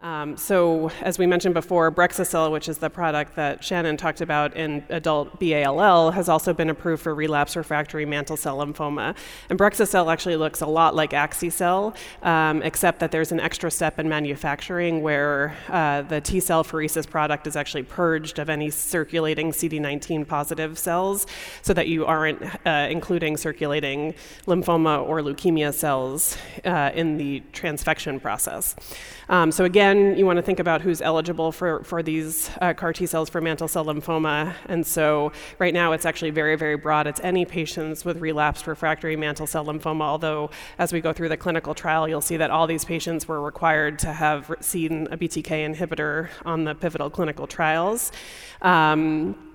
Speaker 2: Um, so, as we mentioned before, Brexucel, which is the product that Shannon talked about in adult B-ALL, has also been approved for relapse refractory mantle cell lymphoma. And Brexucel actually looks a lot like Axi-cel, um, except that there's an extra step in manufacturing where uh, the T cell pheresis product is actually purged of any circulating CD19 positive cells so that you aren't uh, including circulating lymphoma or leukemia cells uh, in the transfection process. Um, so, again, you want to think about who's eligible for, for these uh, CAR T cells for mantle cell lymphoma. And so right now it's actually very, very broad. It's any patients with relapsed refractory mantle cell lymphoma, although as we go through the clinical trial, you'll see that all these patients were required to have seen a BTK inhibitor on the pivotal clinical trials. Um,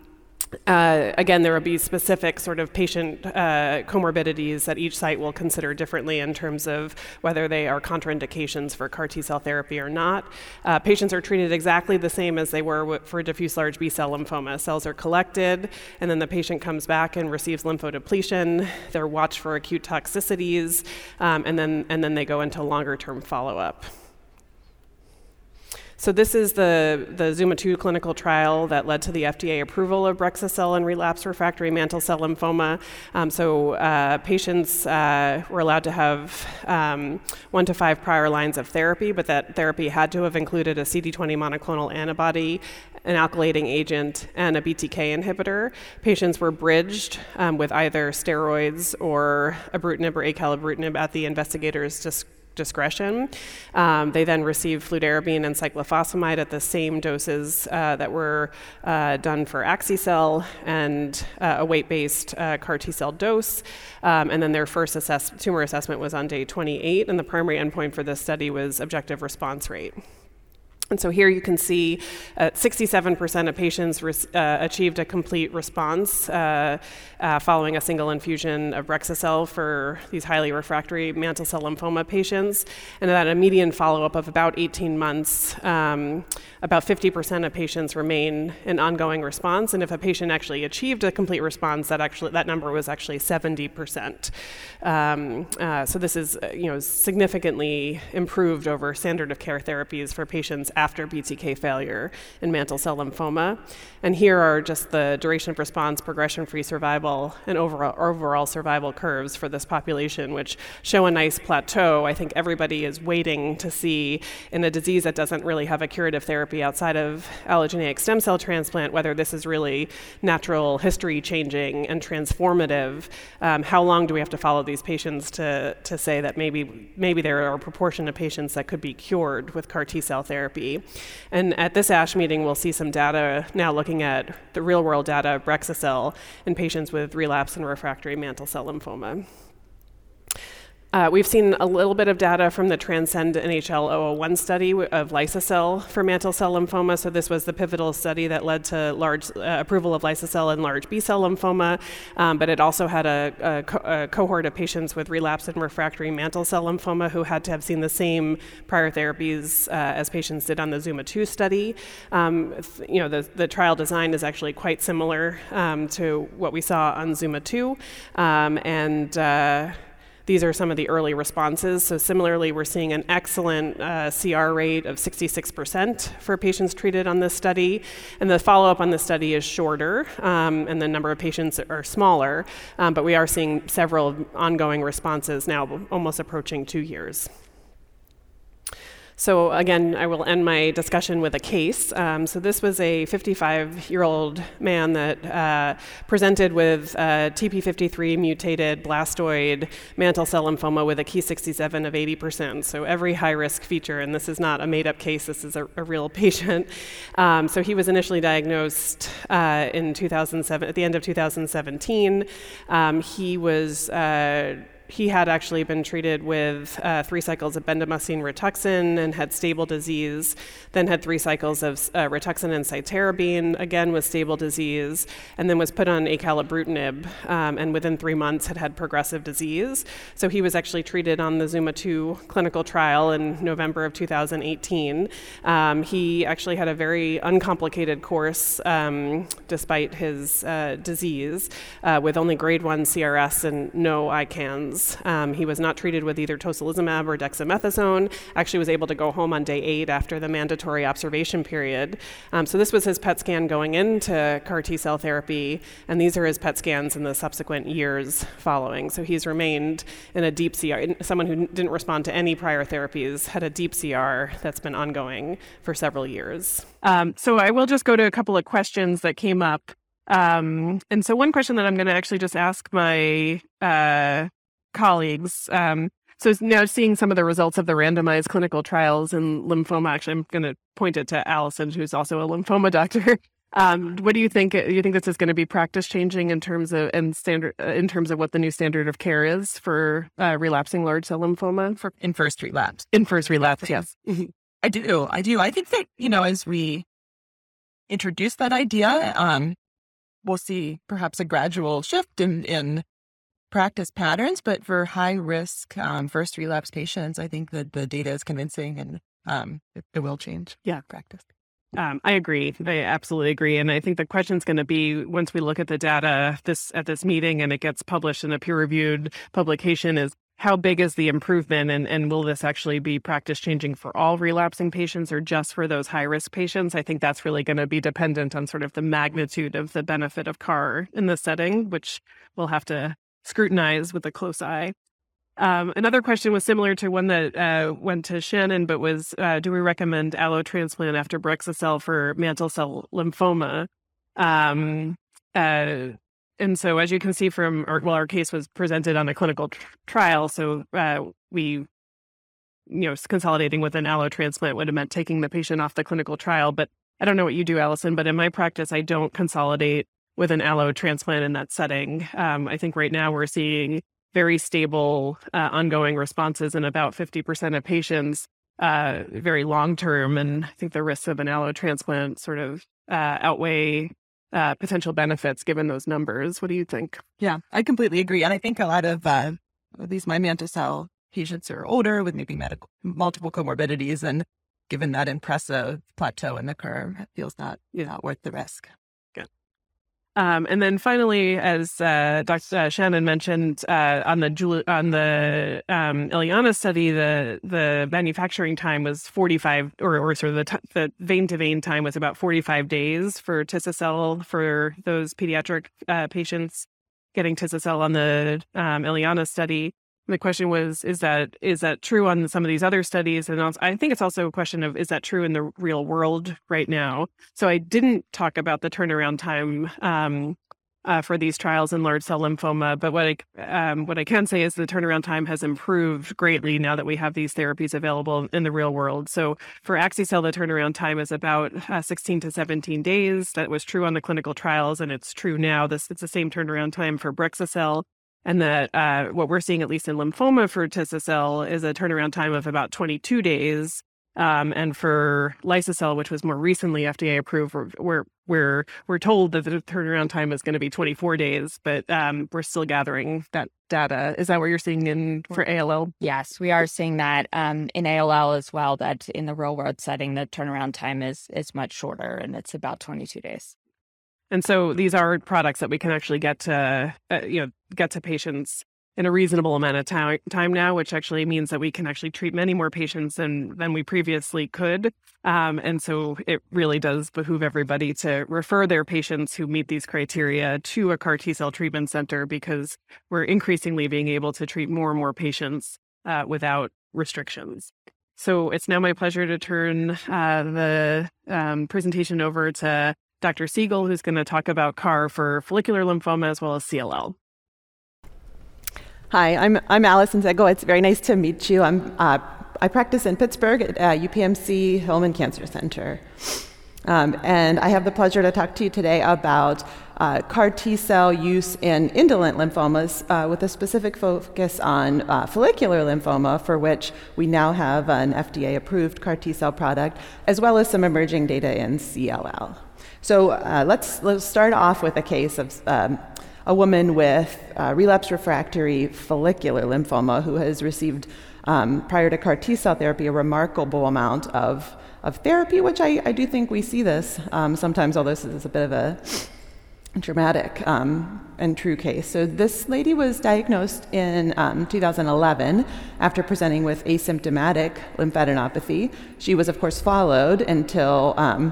Speaker 2: uh, again, there will be specific sort of patient uh, comorbidities that each site will consider differently in terms of whether they are contraindications for CAR T cell therapy or not. Uh, patients are treated exactly the same as they were for diffuse large B cell lymphoma. Cells are collected, and then the patient comes back and receives lymphodepletion. They're watched for acute toxicities, um, and then and then they go into longer term follow up. So this is the, the ZUMA-2 clinical trial that led to the FDA approval of Brexucel in relapse refractory mantle cell lymphoma. Um, so uh, patients uh, were allowed to have um, one to five prior lines of therapy, but that therapy had to have included a CD20 monoclonal antibody, an alkylating agent, and a BTK inhibitor. Patients were bridged um, with either steroids or ibrutinib or acalabrutinib at the investigator's discretion discretion. Um, they then received fludarabine and cyclophosphamide at the same doses uh, that were uh, done for Axi-cel and uh, a weight-based uh, CAR T-cell dose. Um, and then their first assess- tumor assessment was on day 28, and the primary endpoint for this study was objective response rate. And so here you can see uh, 67% of patients re- uh, achieved a complete response uh, uh, following a single infusion of Brexucab for these highly refractory mantle cell lymphoma patients. And at a median follow up of about 18 months, um, about 50% of patients remain in ongoing response. And if a patient actually achieved a complete response, that, actually, that number was actually 70%. Um, uh, so this is uh, you know, significantly improved over standard of care therapies for patients after BTK failure in mantle cell lymphoma. And here are just the duration of response, progression free survival, and overall, overall survival curves for this population, which show a nice plateau. I think everybody is waiting to see in a disease that doesn't really have a curative therapy outside of allogeneic stem cell transplant whether this is really natural history changing and transformative. Um, how long do we have to follow these patients to, to say that maybe, maybe there are a proportion of patients that could be cured with CAR T cell therapy? And at this ASH meeting, we'll see some data now looking at the real world data of Brexucab in patients with relapse and refractory mantle cell lymphoma. Uh, we've seen a little bit of data from the Transcend NHL 001 study of liso-cel for mantle cell lymphoma. So this was the pivotal study that led to large uh, approval of liso-cel in large B-cell lymphoma, um, but it also had a, a, co- a, cohort of patients with relapsed and refractory mantle cell lymphoma who had to have seen the same prior therapies uh, as patients did on the ZUMA-2 study. Um, you know, the, the trial design is actually quite similar um, to what we saw on ZUMA-2, um, and uh, these are some of the early responses. So, similarly, we're seeing an excellent uh, CR rate of 66% for patients treated on this study. And the follow up on the study is shorter, um, and the number of patients are smaller. Um, but we are seeing several ongoing responses now, almost approaching two years. So, again, I will end my discussion with a case. Um, so, this was a 55 year old man that uh, presented with uh, TP53 mutated blastoid mantle cell lymphoma with a Ki67 of 80%. So, every high risk feature, and this is not a made up case, this is a, a real patient. Um, so, he was initially diagnosed uh, in 2007, at the end of 2017. Um, he was uh, he had actually been treated with uh, three cycles of bendamustine rituxan and had stable disease, then had three cycles of uh, and cytarabine, again with stable disease, and then was put on acalabrutinib, um, and within three months had had progressive disease. So he was actually treated on the Zuma 2 clinical trial in November of 2018. Um, he actually had a very uncomplicated course um, despite his uh, disease, uh, with only grade 1 CRS and no ICANS. Um, he was not treated with either tocilizumab or dexamethasone. Actually, was able to go home on day eight after the mandatory observation period. Um, so this was his PET scan going into CAR T cell therapy, and these are his PET scans in the subsequent years following. So he's remained in a deep CR. Someone who didn't respond to any prior therapies had a deep CR that's been ongoing for several years. Um, so I will just go to a couple of questions that came up. Um, and so one question that I'm going to actually just ask my uh, colleagues. Um, so now seeing some of the results of the randomized clinical trials in lymphoma, actually, I'm going to point it to Alison, who's also a lymphoma doctor. Um, what do you think? Do you think this is going to be practice changing in terms of and standard uh, in terms of what the new standard of care is for uh, relapsing large cell lymphoma
Speaker 4: for in first relapse?
Speaker 2: In first relapse, yes.
Speaker 4: I do. I do. I think that you know, as we introduce that idea, um, we'll see perhaps a gradual shift in in practice patterns, but for high risk um, first relapse patients, I think that the data is convincing and um, it, it, will change.
Speaker 2: Yeah,
Speaker 4: practice.
Speaker 2: Um, I agree. I absolutely agree, and I think the question is going to be once we look at the data this at this meeting and it gets published in a peer reviewed publication is how big is the improvement and, and will this actually be practice changing for all relapsing patients or just for those high risk patients? I think that's really going to be dependent on sort of the magnitude of the benefit of CAR in this setting, which we'll have to scrutinize with a close eye. Um, another question was similar to one that uh, went to Shannon, but was uh, do we recommend allo transplant after Brexucab for mantle cell lymphoma? Um, uh, and so, as you can see from, our, well, our case was presented on a clinical tr- trial, so uh, we, you know, consolidating with an allo transplant would have meant taking the patient off the clinical trial. But I don't know what you do, Alison, but in my practice, I don't consolidate with an allo transplant in that setting. Um, I think right now we're seeing very stable uh, ongoing responses in about 50% of patients. uh, very long term, and I think the risks of an allo transplant sort of uh, outweigh uh, potential benefits given those numbers. What do you think?
Speaker 4: Yeah, I completely agree, and I think a lot of uh, these my mantle cell patients are older with maybe medical multiple comorbidities, and given that impressive plateau in the curve, it feels not you know worth the risk.
Speaker 2: Um, and then finally, as uh, Dr. Uh, Shannon mentioned uh, on the on the um, study, the the manufacturing time was 45, or, or sort of the, t- the vein to vein time was about 45 days for Tisacel for those pediatric uh, patients getting Tisacel on the um, study the question was is that is that true on some of these other studies? And also, i think it's also a question of is that true in the real world right now? So i didn't talk about the turnaround time um, uh, for these trials in large cell lymphoma but what i um, what i can say is the turnaround time has improved greatly now that we have these therapies available in the real world. So for axicell the turnaround time is about uh, 16 to 17 days. That was true on the clinical trials and it's true now. This it's the same turnaround time for brexucel and that uh, what we're seeing, at least in lymphoma for Tisacel, is a turnaround time of about 22 days. Um, and for Liso-cel, which was more recently FDA approved, we're we're we're told that the turnaround time is going to be 24 days, but um, we're still gathering that data. Is that what you're seeing in for ALL?
Speaker 3: Yes, we are seeing that um, in ALL as well. That in the real world setting, the turnaround time is is much shorter, and it's about 22 days.
Speaker 2: And so these are products that we can actually get to, uh, you know, get to patients in a reasonable amount of time, now, which actually means that we can actually treat many more patients than than we previously could. Um, and so it really does behoove everybody to refer their patients who meet these criteria to a CAR T cell treatment center because we're increasingly being able to treat more and more patients uh, without restrictions. So it's now my pleasure to turn uh, the um, presentation over to Dr. Sehgal, who's going to talk about CAR for follicular lymphoma as well as CLL.
Speaker 5: Hi, I'm, I'm Alison Sehgal. It's very nice to meet you. I'm, uh, I practice in Pittsburgh at uh, UPMC Hillman Cancer Center. Um, and I have the pleasure to talk to you today about uh, CAR T cell use in indolent lymphomas uh, with a specific focus on uh, follicular lymphoma, for which we now have an FDA approved CAR T cell product, as well as some emerging data in CLL. So uh, let's, let's start off with a case of um, a woman with uh, relapse refractory follicular lymphoma who has received, um, prior to CAR T cell therapy, a remarkable amount of, of therapy, which I, I do think we see this um, sometimes, although this is a bit of a dramatic um, and true case. So, this lady was diagnosed in um, 2011 after presenting with asymptomatic lymphadenopathy. She was, of course, followed until um,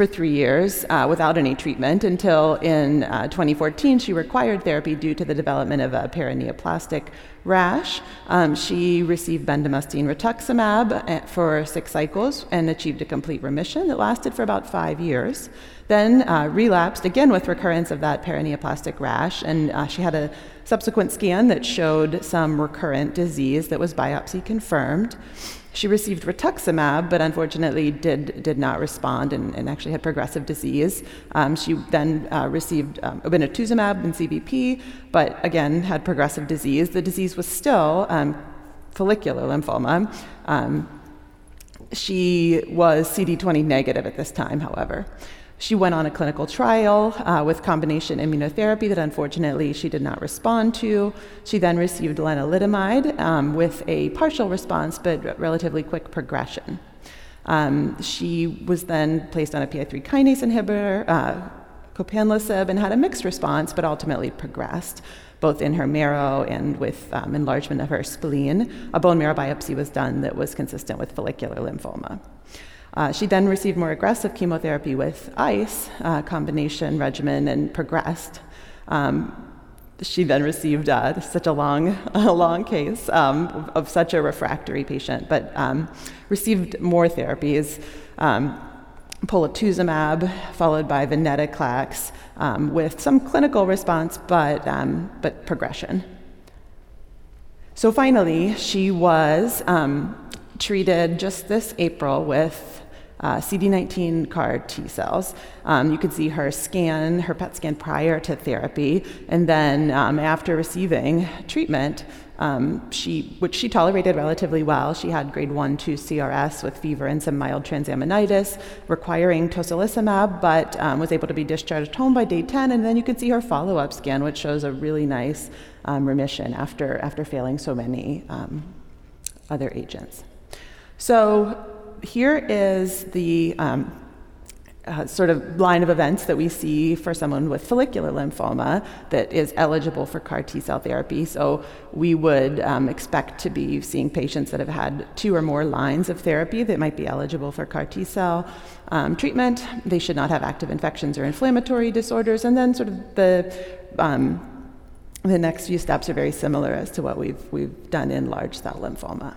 Speaker 5: for three years uh, without any treatment until in uh, 2014 she required therapy due to the development of a paraneoplastic rash. Um, she received bendamustine rituximab uh, for six cycles and achieved a complete remission that lasted for about five years. Then uh, relapsed again with recurrence of that paraneoplastic rash, and uh, she had a subsequent scan that showed some recurrent disease that was biopsy confirmed. She received rituximab, but unfortunately did, did not respond and, and actually had progressive disease. Um, she then uh, received um, obinutuzumab and CVP, but again had progressive disease. The disease was still um, follicular lymphoma. Um, she was CD20 negative at this time, however. She went on a clinical trial uh, with combination immunotherapy that unfortunately she did not respond to. She then received lenalidomide um, with a partial response but relatively quick progression. Um, she was then placed on a PI3 kinase inhibitor, uh, copanlisib, and had a mixed response but ultimately progressed both in her marrow and with um, enlargement of her spleen. A bone marrow biopsy was done that was consistent with follicular lymphoma. Uh, she then received more aggressive chemotherapy with ICE uh, combination regimen and progressed. Um, she then received uh, such a long, a long case um, of such a refractory patient, but um, received more therapies. Um, polatuzumab, followed by venetoclax, um, with some clinical response, but, um, but progression. So finally, she was treated just this April with uh, CD19 CAR T cells. Um, you could see her scan, her PET scan prior to therapy, and then um, after receiving treatment, um, she, which she tolerated relatively well. She had grade 1 2 CRS with fever and some mild transaminitis, requiring tocilizumab, but um, was able to be discharged home by day 10. And then you can see her follow up scan, which shows a really nice um, remission after, after failing so many um, other agents. So here is the um, uh, sort of line of events that we see for someone with follicular lymphoma that is eligible for CAR T cell therapy. So we would um, expect to be seeing patients that have had two or more lines of therapy that might be eligible for CAR T cell um, treatment. They should not have active infections or inflammatory disorders. And then, sort of the um, the next few steps are very similar as to what we've, we've done in large cell lymphoma.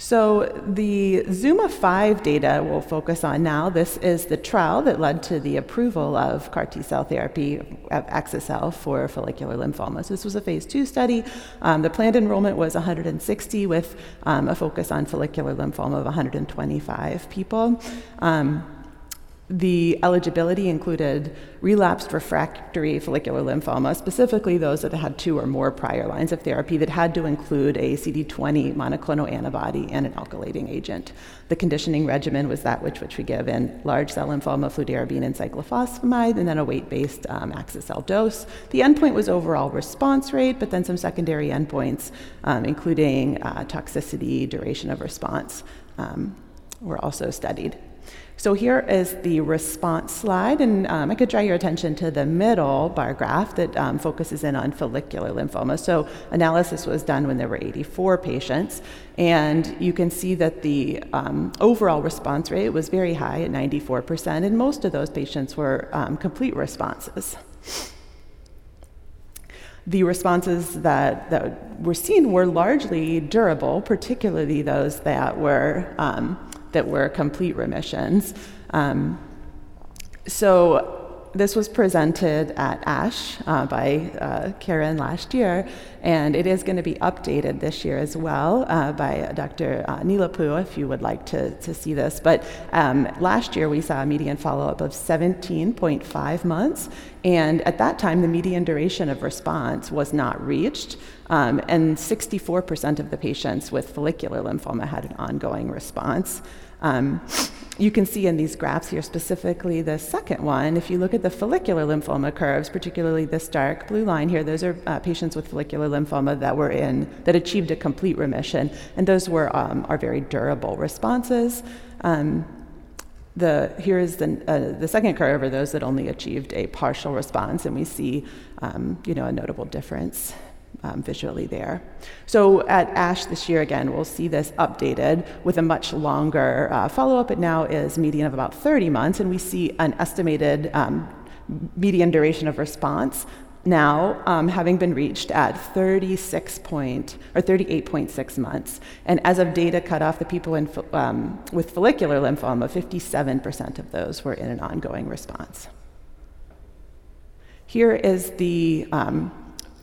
Speaker 5: So, the ZUMA 5 data we'll focus on now. This is the trial that led to the approval of CAR T cell therapy of Axi-cel for follicular lymphoma. So, this was a phase two study. Um, the planned enrollment was 160 with um, a focus on follicular lymphoma of 125 people. Um, the eligibility included relapsed refractory follicular lymphoma, specifically those that had two or more prior lines of therapy that had to include a CD20 monoclonal antibody and an alkylating agent. The conditioning regimen was that which, which we give in large cell lymphoma, fludarabine and cyclophosphamide, and then a weight based um, dose. The endpoint was overall response rate, but then some secondary endpoints, um, including uh, toxicity, duration of response, um, were also studied. So here is the response slide, and um, I could draw your attention to the middle bar graph that um, focuses in on follicular lymphoma. So analysis was done when there were 84 patients, and you can see that the um, overall response rate was very high at 94%, and most of those patients were um, complete responses. The responses that, that were seen were largely durable, particularly those that were um, that were complete remissions. Um, so this was presented at ASH uh, by uh, Caron last year, and it is going to be updated this year as well uh, by Dr. Uh, Neelapu, if you would like to, to see this. But um, last year we saw a median follow up of 17.5 months, and at that time the median duration of response was not reached. Um, and 64% of the patients with follicular lymphoma had an ongoing response. Um, you can see in these graphs here, specifically the second one, if you look at the follicular lymphoma curves, particularly this dark blue line here, those are uh, patients with follicular lymphoma that were in, that achieved a complete remission, and those were, um, are very durable responses. Um, the, here is the, uh, the second curve are those that only achieved a partial response, and we see um, you know, a notable difference um, visually there. So at ASH this year, again, we'll see this updated with a much longer uh, follow up. It now is median of about 30 months, and we see an estimated um, median duration of response now um, having been reached at 36 point or 38.6 months. And as of data cut off, the people in, um, with follicular lymphoma, 57% of those were in an ongoing response. Here is the um,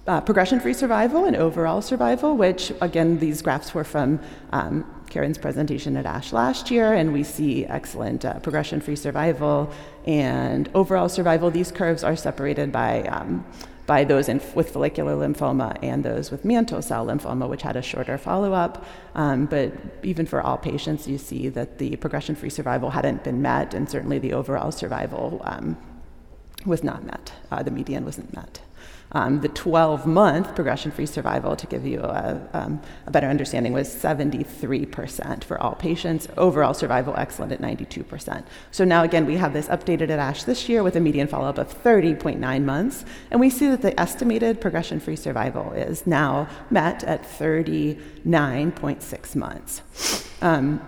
Speaker 5: uh, progression free survival and overall survival, which, again, these graphs were from um, Caron's presentation at ASH last year, and we see excellent uh, progression free survival and overall survival. These curves are separated by, um, by those in, with follicular lymphoma and those with mantle cell lymphoma, which had a shorter follow up. Um, but even for all patients, you see that the progression free survival hadn't been met, and certainly the overall survival um, was not met. Uh, the median wasn't met. Um, the 12 month progression free survival, to give you a, um, a, better understanding, was 73% for all patients. Overall survival excellent at 92%. So now, again, we have this updated at ASH this year with a median follow up of 30.9 months. And we see that the estimated progression free survival is now met at 39.6 months. Um,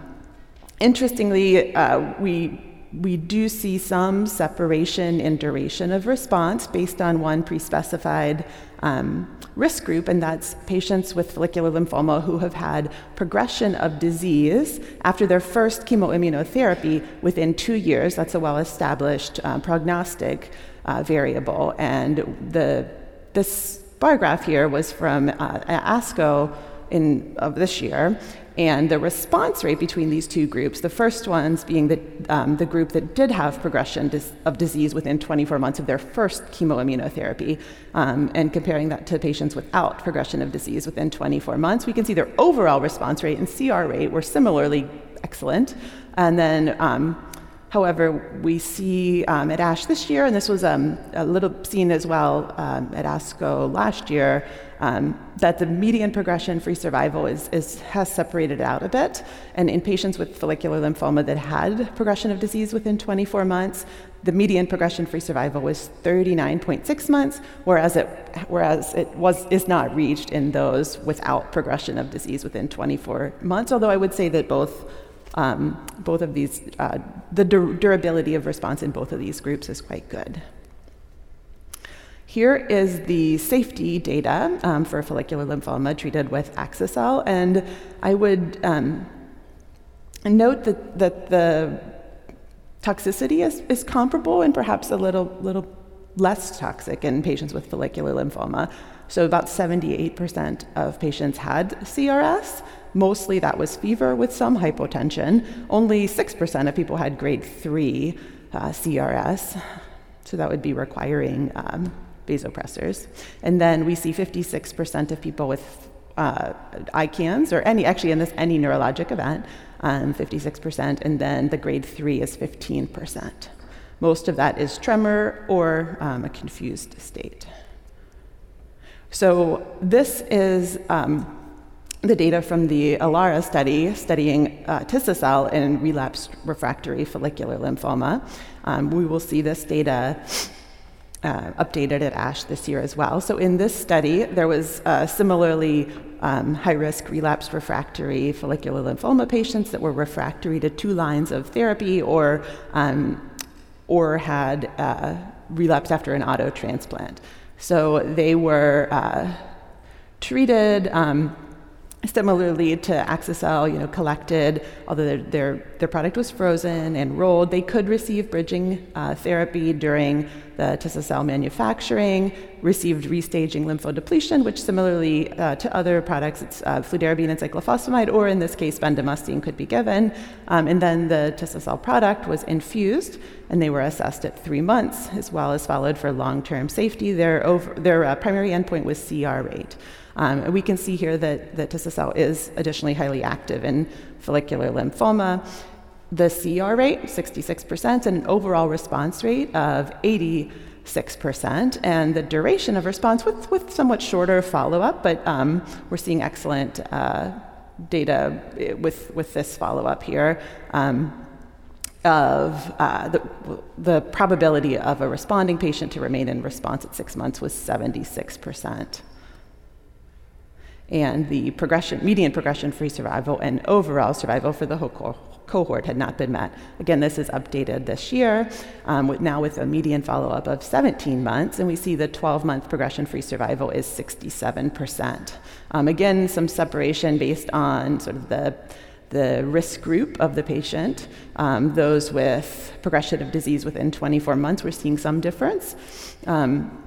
Speaker 5: interestingly, uh, we we do see some separation in duration of response based on one pre-specified um, risk group, and that's patients with follicular lymphoma who have had progression of disease after their first chemoimmunotherapy within two years. That's a well-established uh, prognostic uh, variable, and the this bar graph here was from uh, ASCO in, of this year. And the response rate between these two groups, the first ones being the, um, the group that did have progression dis- of disease within 24 months of their first chemoimmunotherapy, um, and comparing that to patients without progression of disease within 24 months, we can see their overall response rate and CR rate were similarly excellent. And then um, However, we see um, at ASH this year, and this was um, a little seen as well um, at ASCO last year, um, that the median progression free survival is, is, has separated out a bit. And in patients with follicular lymphoma that had progression of disease within 24 months, the median progression free survival was 39.6 months, whereas it, whereas it was, is not reached in those without progression of disease within 24 months. Although I would say that both um, both of these, uh, the dur- durability of response in both of these groups is quite good. Here is the safety data um, for follicular lymphoma treated with Axi-cel, and I would um, note that, that the toxicity is, is comparable and perhaps a little, little less toxic in patients with follicular lymphoma. So, about 78% of patients had CRS, Mostly that was fever with some hypotension. Only 6% of people had grade 3 uh, CRS, so that would be requiring um, vasopressors. And then we see 56% of people with uh, ICANS, or any, actually in this, any neurologic event, um, 56%, and then the grade 3 is 15%. Most of that is tremor or um, a confused state. So this is um, the data from the ELARA study studying uh, in relapsed refractory follicular lymphoma. Um, we will see this data uh, updated at ASH this year as well. So, in this study, there was uh, similarly um, high risk relapsed refractory follicular lymphoma patients that were refractory to two lines of therapy or, um, or had uh, relapsed after an auto transplant. So, they were uh, treated. Um, Similarly to Axi-cel, you know, collected, although their, their, their, product was frozen and rolled, they could receive bridging uh, therapy during the Tisa-cel manufacturing, received restaging lymphodepletion, which similarly uh, to other products, it's uh, fludarabine and cyclophosphamide, or in this case, bendamustine could be given. Um, and then the Tisa-cel product was infused, and they were assessed at three months, as well as followed for long-term safety. Their, over, their uh, primary endpoint was CR rate. Um, we can see here that, that Tisa-cel is additionally highly active in follicular lymphoma. The CR rate, 66%, and an overall response rate of 86%, and the duration of response with, with somewhat shorter follow up, but um, we're seeing excellent uh, data with, with this follow up here. Um, of uh, the, the probability of a responding patient to remain in response at six months was 76% and the progression, median progression-free survival and overall survival for the whole co- cohort had not been met. Again, this is updated this year, um, with, now with a median follow-up of 17 months, and we see the 12-month progression-free survival is 67%. Um, again, some separation based on sort of the the risk group of the patient. Um, those with progression of disease within 24 months, we're seeing some difference. Um,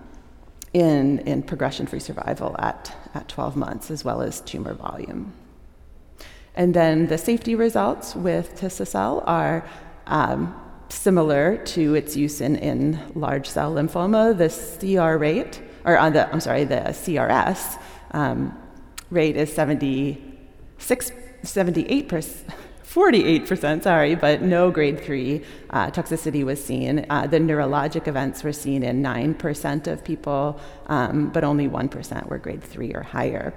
Speaker 5: in, in progression free survival at, at 12 months, as well as tumor volume. And then the safety results with Tisa-cel are um, similar to its use in, in large cell lymphoma. The CR rate, or on the, I'm sorry, the CRS um, rate is 76, 78%. 48%, sorry, but no grade 3 uh, toxicity was seen. Uh, the neurologic events were seen in 9% of people, um, but only 1% were grade 3 or higher.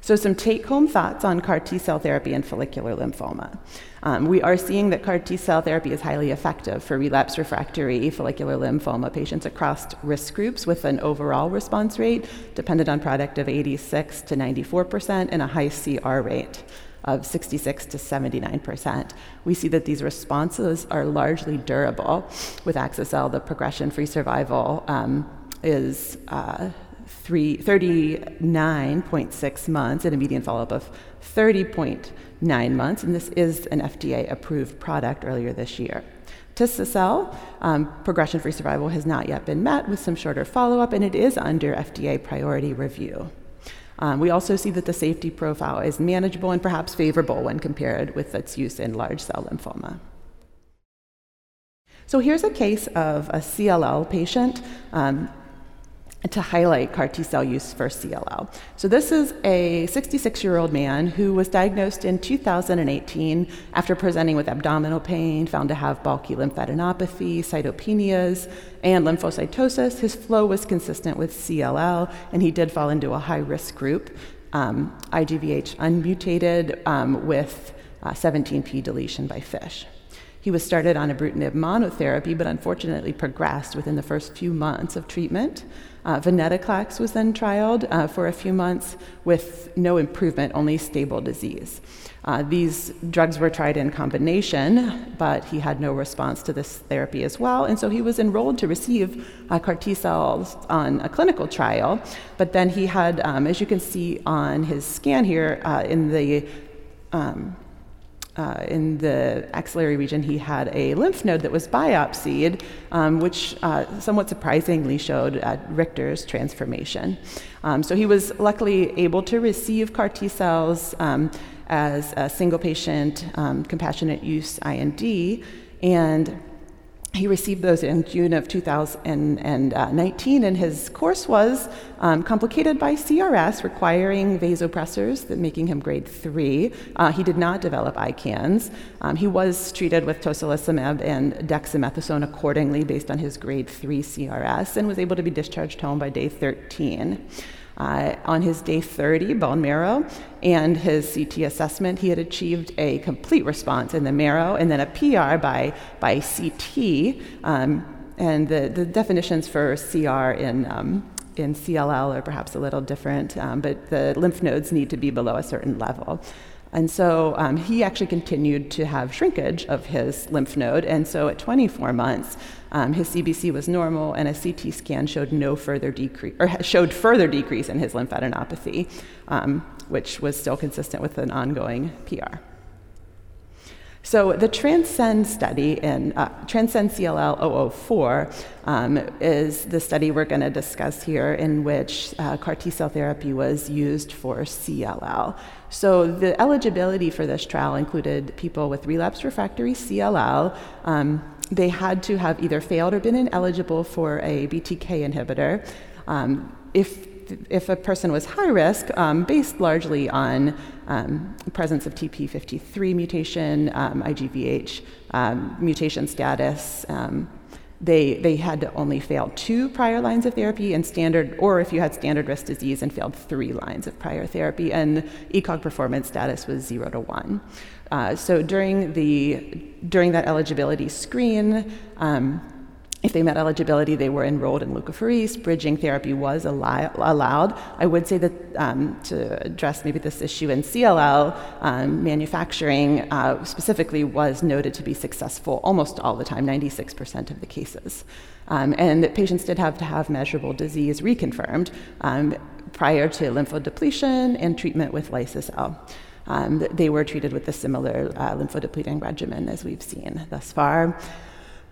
Speaker 5: So, some take home thoughts on CAR T cell therapy and follicular lymphoma. Um, we are seeing that CAR T cell therapy is highly effective for relapse refractory follicular lymphoma patients across risk groups with an overall response rate dependent on product of 86 to 94% and a high CR rate of 66 to 79%. We see that these responses are largely durable. With Axi-cel, the progression free survival um, is. Uh, 39.6 months and a median follow up of 30.9 months, and this is an FDA approved product earlier this year. Tisa-cel, um, progression free survival has not yet been met with some shorter follow up, and it is under FDA priority review. Um, we also see that the safety profile is manageable and perhaps favorable when compared with its use in large cell lymphoma. So here's a case of a CLL patient um, to highlight CAR T cell use for CLL. So, this is a 66 year old man who was diagnosed in 2018 after presenting with abdominal pain, found to have bulky lymphadenopathy, cytopenias, and lymphocytosis. His flow was consistent with CLL, and he did fall into a high risk group, um, IGVH unmutated um, with uh, 17p deletion by FISH. He was started on ibrutinib monotherapy, but unfortunately progressed within the first few months of treatment. Uh, venetoclax was then trialed uh, for a few months with no improvement, only stable disease. Uh, these drugs were tried in combination, but he had no response to this therapy as well, and so he was enrolled to receive uh, CAR T cells on a clinical trial. But then he had, um, as you can see on his scan here, uh, in the um, uh, in the axillary region, he had a lymph node that was biopsied, um, which uh, somewhat surprisingly showed uh, Richter's transformation. Um, so he was luckily able to receive CAR T cells um, as a single patient um, compassionate use IND, and he received those in June of 2019, and his course was um, complicated by CRS requiring vasopressors, making him grade three. Uh, he did not develop ICANS. Um, he was treated with tocilizumab and dexamethasone accordingly based on his grade three CRS, and was able to be discharged home by day 13. Uh, on his day 30 bone marrow and his CT assessment, he had achieved a complete response in the marrow and then a PR by, by CT. Um, and the, the definitions for CR in, um, in CLL are perhaps a little different, um, but the lymph nodes need to be below a certain level. And so um, he actually continued to have shrinkage of his lymph node. And so at 24 months, um, his CBC was normal, and a CT scan showed no further decrease, or showed further decrease in his lymphadenopathy, um, which was still consistent with an ongoing PR. So the Transcend study in uh, Transcend CLL 004 um, is the study we're going to discuss here, in which uh, CAR T cell therapy was used for CLL. So the eligibility for this trial included people with relapsed refractory CLL. Um, they had to have either failed or been ineligible for a BTK inhibitor. Um, if if a person was high risk, um, based largely on um, presence of TP53 mutation, um, IGVH um, mutation status, um, they, they had to only fail two prior lines of therapy and standard, or if you had standard risk disease and failed three lines of prior therapy, and ECOG performance status was zero to one. Uh, so during the during that eligibility screen, um, if they met eligibility, they were enrolled in leukapheresis. Bridging therapy was allowed. I would say that um, to address maybe this issue in CLL, um, manufacturing uh, specifically was noted to be successful almost all the time, 96% of the cases. Um, and that patients did have to have measurable disease reconfirmed um, prior to lymphodepletion and treatment with Liso-cel. Um, they were treated with a similar uh, lymphodepleting regimen as we've seen thus far.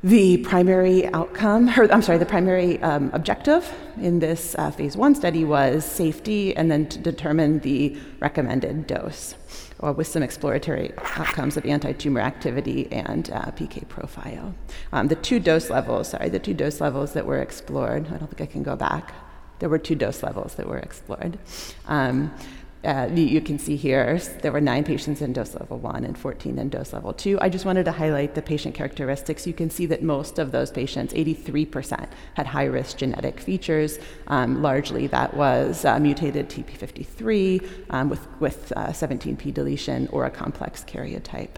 Speaker 5: The primary outcome, or I'm sorry, the primary um, objective in this uh, phase one study was safety and then to determine the recommended dose, or with some exploratory outcomes of anti tumor activity and uh, PK profile. Um, the two dose levels, sorry, the two dose levels that were explored, I don't think I can go back. There were two dose levels that were explored. Um, uh, you can see here there were nine patients in dose level one and 14 in dose level two. I just wanted to highlight the patient characteristics. You can see that most of those patients, 83%, had high risk genetic features. Um, largely that was uh, mutated TP53 um, with, with uh, 17p deletion or a complex karyotype.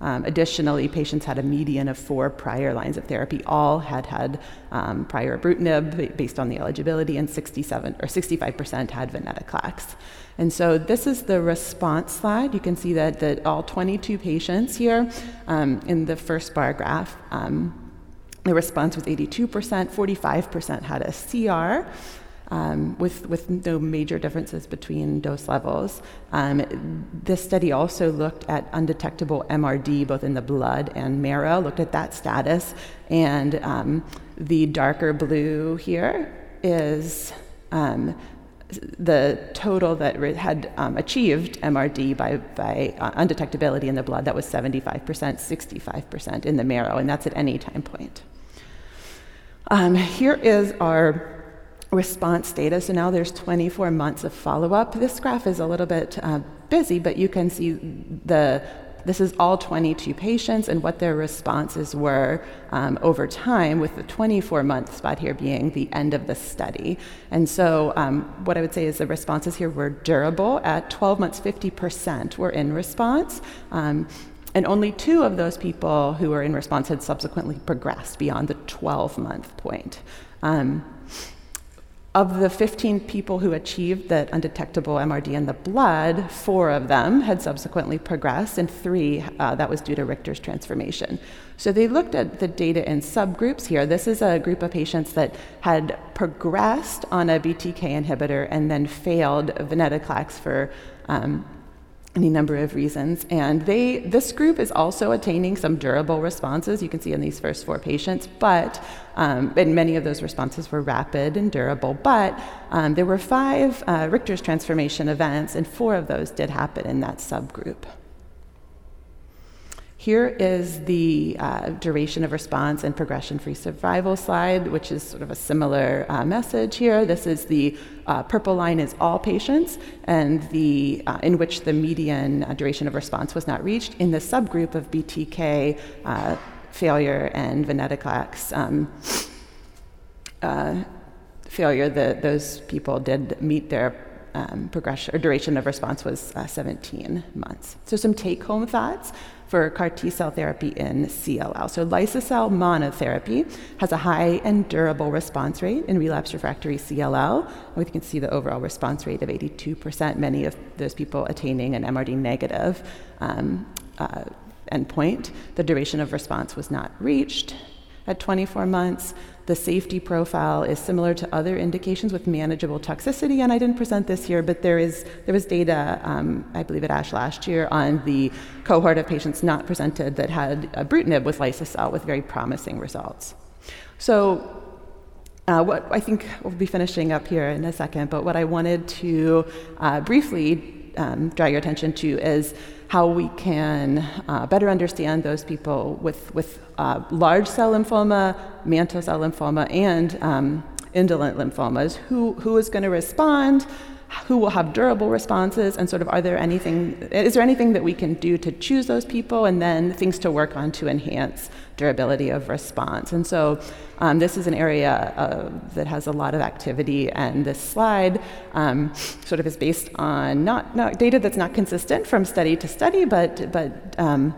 Speaker 5: Um, additionally, patients had a median of four prior lines of therapy. All had had um, prior ibrutinib based on the eligibility, and 67 or 65% had venetoclax. And so this is the response slide. You can see that, that all 22 patients here um, in the first bar graph, um, the response was 82%, 45% had a CR um, with, with no major differences between dose levels. Um, this study also looked at undetectable MRD both in the blood and marrow, looked at that status, and um, the darker blue here is um, the total that had um, achieved MRD by, by uh, undetectability in the blood, that was 75%, 65% in the marrow, and that's at any time point. Um, here is our response data. So now there's 24 months of follow up. This graph is a little bit uh, busy, but you can see the this is all 22 patients and what their responses were um, over time, with the 24 month spot here being the end of the study. And so, um, what I would say is the responses here were durable. At 12 months, 50% were in response. Um, and only two of those people who were in response had subsequently progressed beyond the 12 month point. Um, of the 15 people who achieved that undetectable MRD in the blood, four of them had subsequently progressed, and three, uh, that was due to Richter's transformation. So they looked at the data in subgroups here. This is a group of patients that had progressed on a BTK inhibitor and then failed venetoclax for um, any number of reasons. And they, this group is also attaining some durable responses. You can see in these first four patients, but um, and many of those responses were rapid and durable. But um, there were five uh, Richter's transformation events, and four of those did happen in that subgroup. Here is the uh, duration of response and progression free survival slide, which is sort of a similar uh, message here. This is the uh, purple line is all patients, and the uh, in which the median uh, duration of response was not reached. In the subgroup of BTK uh, failure and venetoclax um, failure, the, those people did meet their um, progression or duration of response was 17 months. So some take-home thoughts for CAR T cell therapy in CLL. So, liso-cel monotherapy has a high and durable response rate in relapsed refractory CLL. We can see the overall response rate of 82%, many of those people attaining an MRD negative um, uh, endpoint. The duration of response was not reached at 24 months. The safety profile is similar to other indications with manageable toxicity, and I didn't present this here, but there is there was data, um, I believe at ASH last year, on the cohort of patients not presented that had ibrutinib with liso-cel with very promising results. So. Uh, what I think we'll be finishing up here in a second, but what I wanted to uh, briefly um, draw your attention to is how we can uh, better understand those people with, with uh, large cell lymphoma, mantle cell lymphoma, and um, indolent lymphomas. Who, who is going to respond? Who will have durable responses? And sort of, are there anything? Is there anything that we can do to choose those people, and then things to work on to enhance durability of response? And so, um, this is an area uh, that has a lot of activity, and this slide um, sort of is based on not, not, data that's not consistent from study to study, but, but um,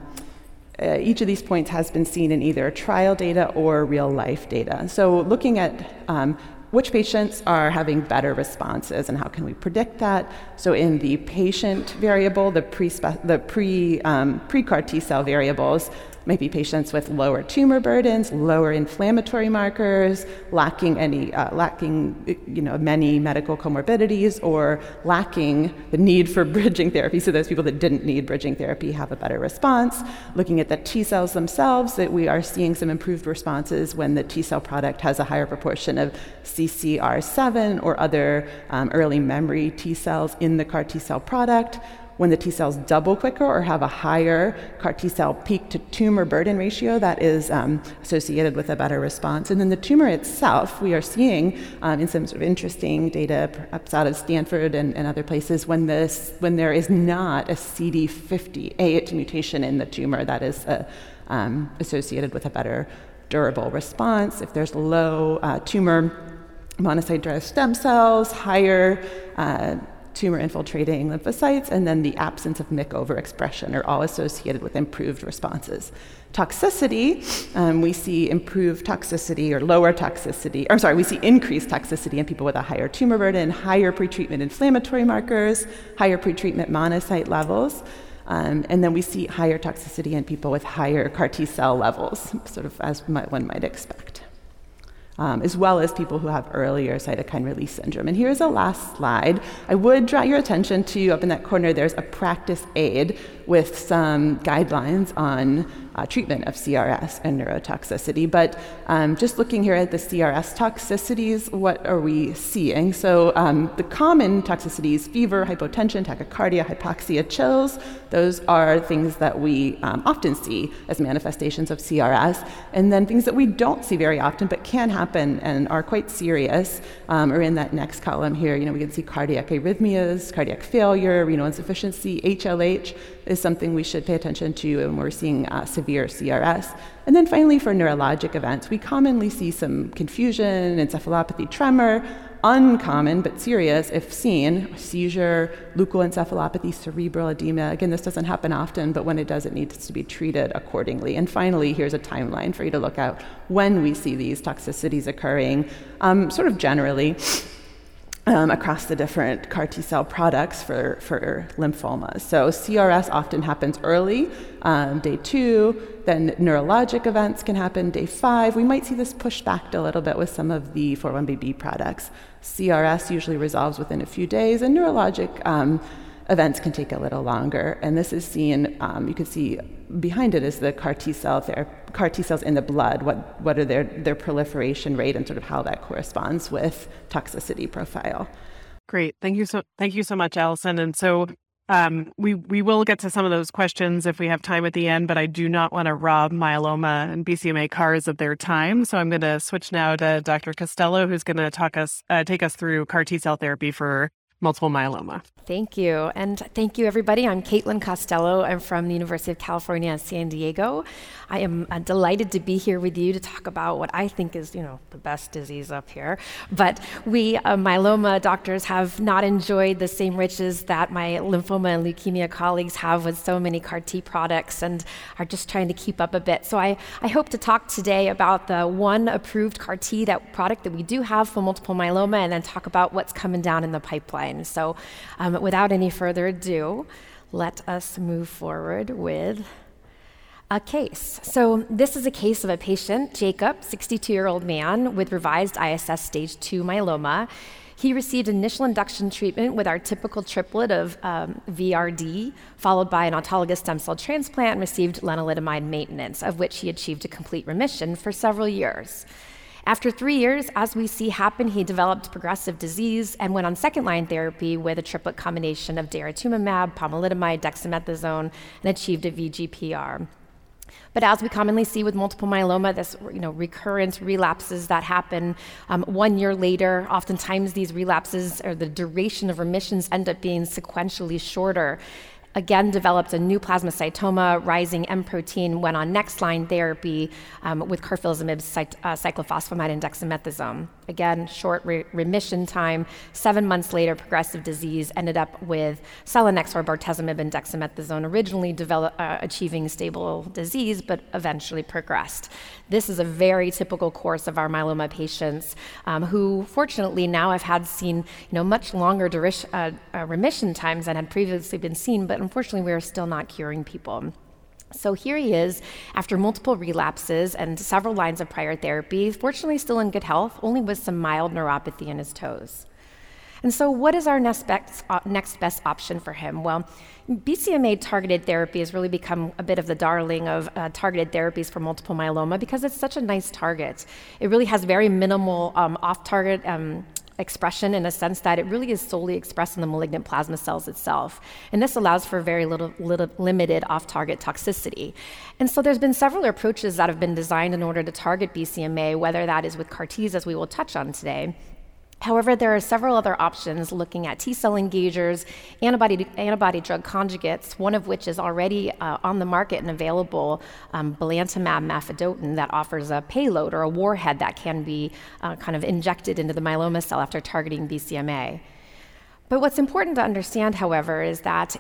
Speaker 5: uh, each of these points has been seen in either trial data or real life data. So, looking at um, which patients are having better responses and how can we predict that? So, in the patient variable, the pre the pre um, pre CAR T cell variables, maybe patients with lower tumor burdens, lower inflammatory markers, lacking any, uh, lacking, you know, many medical comorbidities, or lacking the need for bridging therapy. So those people that didn't need bridging therapy have a better response. Looking at the T cells themselves, that we are seeing some improved responses when the T cell product has a higher proportion of CCR7 or other um, early memory T cells in the CAR T cell product when the T cells double quicker or have a higher CAR T cell peak to tumor burden ratio, that is um, associated with a better response. And then the tumor itself, we are seeing um, in some sort of interesting data, perhaps out of Stanford and, and other places, when, this, when there is not a CD58 mutation in the tumor, that is uh, um, associated with a better durable response. If there's low uh, tumor monocyte derived stem cells, higher uh, tumor infiltrating lymphocytes, and then the absence of MYC overexpression are all associated with improved responses. Toxicity, um, we see improved toxicity or lower toxicity, or sorry, we see increased toxicity in people with a higher tumor burden, higher pretreatment inflammatory markers, higher pretreatment monocyte levels. Um, and then we see higher toxicity in people with higher CAR T cell levels, sort of as one might expect um, as well as people who have earlier cytokine release syndrome. And here's a last slide. I would draw your attention to up in that corner, there's a practice aid with some guidelines on uh, treatment of CRS and neurotoxicity. But um, just looking here at the CRS toxicities, what are we seeing? So um, the common toxicities fever, hypotension, tachycardia, hypoxia, chills those are things that we um, often see as manifestations of CRS. And then things that we don't see very often but can happen and are quite serious um, are in that next column here. You know, we can see cardiac arrhythmias, cardiac failure, renal insufficiency, HLH is something we should pay attention to when we're seeing uh, severe CRS. And then finally, for neurologic events, we commonly see some confusion, encephalopathy, tremor, uncommon but serious if seen seizure, leukoencephalopathy, cerebral edema. Again, this doesn't happen often, but when it does, it needs to be treated accordingly. And finally, here's a timeline for you to look at when we see these toxicities occurring, um, sort of generally um, across the different CAR T cell products for, for lymphomas. So CRS often happens early, um, day two, then neurologic events can happen day five. We might see this pushed back a little bit with some of the 4-1BB products. CRS usually resolves within a few days, and neurologic um, events can take a little longer. And this is seen, um, you can see behind it is the CAR T cell CAR T cells in the blood. What what are their their proliferation rate and sort of how that corresponds with toxicity profile.
Speaker 2: Great, thank you so thank you so much, Alison. And so um, we we will get to some of those questions if we have time at the end, but I do not want to rob myeloma and BCMA CARs of their time. So I'm going to switch now to Dr. Costello, who's going to talk us uh, take us through CAR T cell therapy for multiple myeloma.
Speaker 6: Thank you. And thank you, everybody. I'm Caitlin Costello. I'm from the University of California, San Diego. I am uh, delighted to be here with you to talk about what I think is, you know, the best disease up here. But we uh, myeloma doctors have not enjoyed the same riches that my lymphoma and leukemia colleagues have with so many CAR T products and are just trying to keep up a bit. So I, I hope to talk today about the one approved CAR T that product that we do have for multiple myeloma and then talk about what's coming down in the pipeline. So um, without any further ado, let us move forward with a case. So, this is a case of a patient, Jacob, 62 year old man with revised ISS stage 2 myeloma. He received initial induction treatment with our typical triplet of um, VRD, followed by an autologous stem cell transplant, and received lenalidomide maintenance, of which he achieved a complete remission for several years. After three years, as we see happen, he developed progressive disease and went on second line therapy with a triplet combination of daratumumab, pomalidomide, dexamethasone, and achieved a VGPR. But as we commonly see with multiple myeloma, this you know recurrent relapses that happen um, one year later. Oftentimes, these relapses or the duration of remissions end up being sequentially shorter again developed a new plasmacytoma, rising M protein, went on next line therapy um, with carfilzomib, uh, cyclophosphamide, and dexamethasone. Again, short re- remission time. Seven months later, progressive disease ended up with selinexor, bortezomib, and dexamethasone, originally develop, uh, achieving stable disease, but eventually progressed. This is a very typical course of our myeloma patients um, who, fortunately, now have had seen you know, much longer durish, uh, uh, remission times than had previously been seen, but unfortunately, we are still not curing people. So here he is after multiple relapses and several lines of prior therapy, fortunately still in good health, only with some mild neuropathy in his toes. And so, what is our next best, uh, next best option for him? Well, BCMA targeted therapy has really become a bit of the darling of uh, targeted therapies for multiple myeloma because it's such a nice target. It really has very minimal um, off target um, expression in a sense that it really is solely expressed in the malignant plasma cells itself. And this allows for very little, little limited off target toxicity. And so there's been several approaches that have been designed in order to target BCMA, whether that is with CAR Ts, as we will touch on today. However, there are several other options looking at T cell engagers, antibody, antibody drug conjugates, one of which is already uh, on the market and available, um, belantamab mafodotin, that offers a payload or a warhead that can be uh, kind of injected into the myeloma cell after targeting BCMA. But what's important to understand, however, is that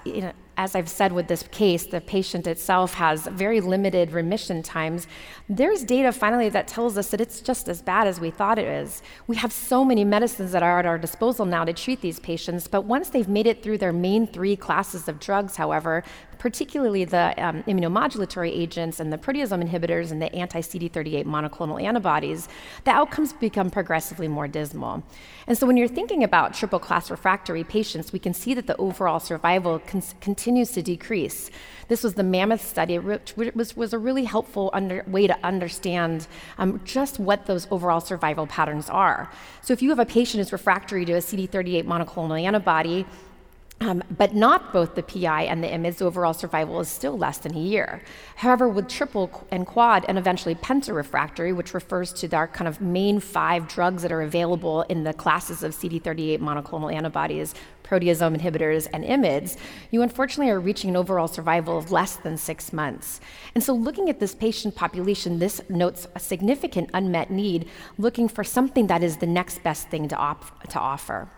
Speaker 6: as I've said with this case, the patient itself has very limited remission times. There's data finally that tells us that it's just as bad as we thought it is. We have so many medicines that are at our disposal now to treat these patients, but once they've made it through their main three classes of drugs, however, particularly the um, immunomodulatory agents and the proteasome inhibitors and the anti CD38 monoclonal antibodies, the outcomes become progressively more dismal. And so when you're thinking about triple class refractory patients, we can see that the overall survival con- continues continues to decrease. This was the Mammoth study, which was, was a really helpful under, way to understand um, just what those overall survival patterns are. So, if you have a patient who's refractory to a CD38 monoclonal antibody, um, but not both the PI and the IMiDs, overall survival is still less than a year. However, with triple and quad and eventually pentarefractory, which refers to our kind of main five drugs that are available in the classes of CD38 monoclonal antibodies, proteasome inhibitors, and IMiDs, you unfortunately are reaching an overall survival of less than six months. And so, looking at this patient population, this notes a significant unmet need, looking for something that is the next best thing to, op- to offer.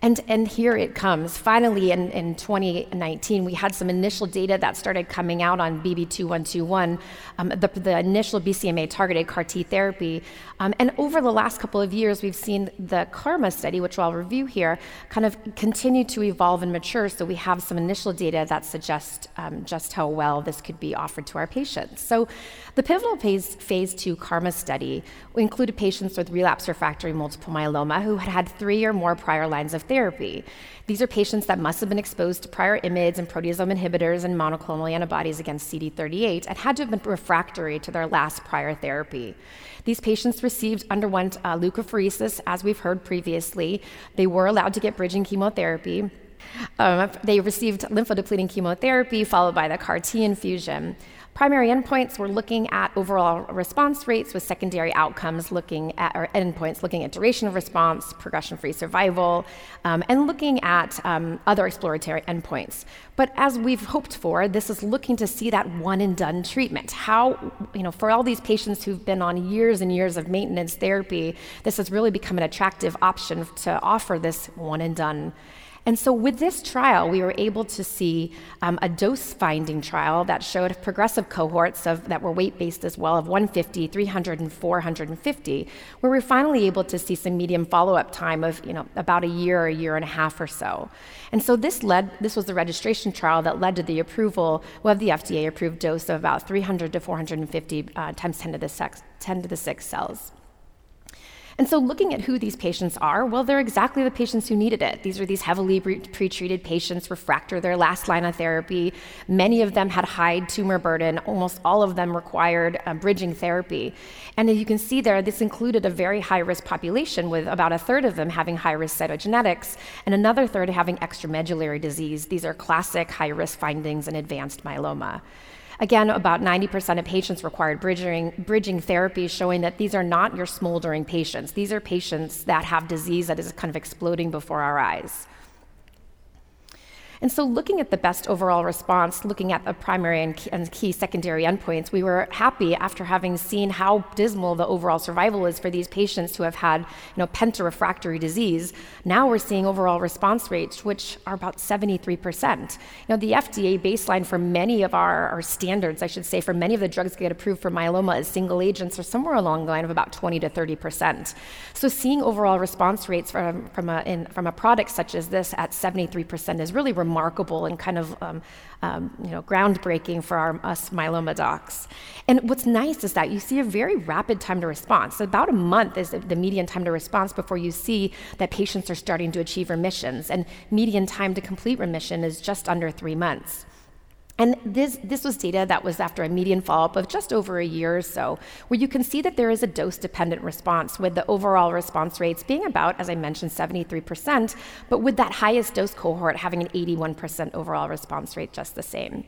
Speaker 6: And, and here it comes. Finally, in, in 2019, we had some initial data that started coming out on BB2121, um, the, the initial BCMA targeted CAR T therapy. Um, and over the last couple of years, we've seen the KarMMa study, which I'll review here, kind of continue to evolve and mature. So we have some initial data that suggest um, just how well this could be offered to our patients. So the pivotal phase, phase two KarMMa study included patients with relapse refractory multiple myeloma who had had three or more prior lines of therapy. These are patients that must have been exposed to prior IMiDs and proteasome inhibitors and monoclonal antibodies against CD38 and had to have been refractory to their last prior therapy. These patients received, underwent uh, leukapheresis, as we've heard previously. They were allowed to get bridging chemotherapy. Um, they received lymphodepleting chemotherapy followed by the CAR T infusion. Primary endpoints, we're looking at overall response rates with secondary outcomes looking at, or endpoints looking at duration of response, progression free survival, um, and looking at um, other exploratory endpoints. But as we've hoped for, this is looking to see that one and done treatment. How, you know, for all these patients who've been on years and years of maintenance therapy, this has really become an attractive option to offer this one and so, with this trial, we were able to see um, a dose finding trial that showed progressive cohorts of, that were weight based as well of 150, 300, and 450, where we are finally able to see some medium follow up time of you know, about a year, a year and a half or so. And so, this, led, this was the registration trial that led to the approval of the FDA approved dose of about 300 to 450 uh, times 10 to the 6, 10 to the 6 cells. And so, looking at who these patients are, well, they're exactly the patients who needed it. These are these heavily pretreated patients, refractory their last line of therapy. Many of them had high tumor burden. Almost all of them required uh, bridging therapy. And as you can see there, this included a very high risk population, with about a third of them having high risk cytogenetics and another third having extramedullary disease. These are classic high risk findings in advanced myeloma. Again, about 90% of patients required bridging, bridging therapy, showing that these are not your smoldering patients. These are patients that have disease that is kind of exploding before our eyes. And so, looking at the best overall response, looking at the primary and key, and key, secondary endpoints, we were happy after having seen how dismal the overall survival is for these patients who have had, you know, pentarefractory disease. Now we're seeing overall response rates which are about 73%. You know, the FDA baseline for many of our, our standards, I should say, for many of the drugs that get approved for myeloma as single agents are somewhere along the line of about 20 to 30%. So, seeing overall response rates from, from, a, in, from a product such as this at 73% is really remarkable remarkable and kind of um, um, you know, groundbreaking for our, us myeloma docs. And what's nice is that you see a very rapid time to response. So about a month is the median time to response before you see that patients are starting to achieve remissions. And median time to complete remission is just under three months. And this, this was data that was after a median follow up of just over a year or so, where you can see that there is a dose dependent response, with the overall response rates being about, as I mentioned, 73%, but with that highest dose cohort having an 81% overall response rate just the same.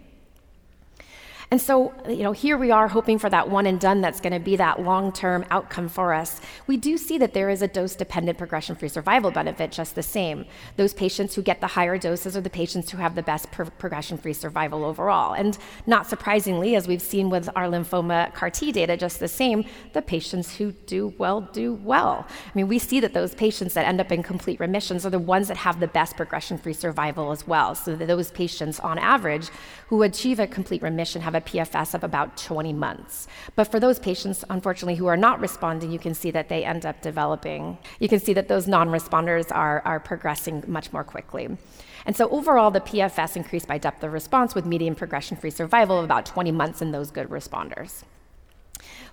Speaker 6: And so, you know, here we are hoping for that one and done that's going to be that long term outcome for us. We do see that there is a dose dependent progression free survival benefit just the same. Those patients who get the higher doses are the patients who have the best pro- progression free survival overall. And not surprisingly, as we've seen with our lymphoma CAR T data, just the same, the patients who do well do well. I mean, we see that those patients that end up in complete remissions are the ones that have the best progression free survival as well. So those patients, on average, who achieve a complete remission have a PFS of about 20 months. But for those patients, unfortunately, who are not responding, you can see that they end up developing. You can see that those non responders are, are progressing much more quickly. And so overall, the PFS increased by depth of response with median progression free survival of about 20 months in those good responders.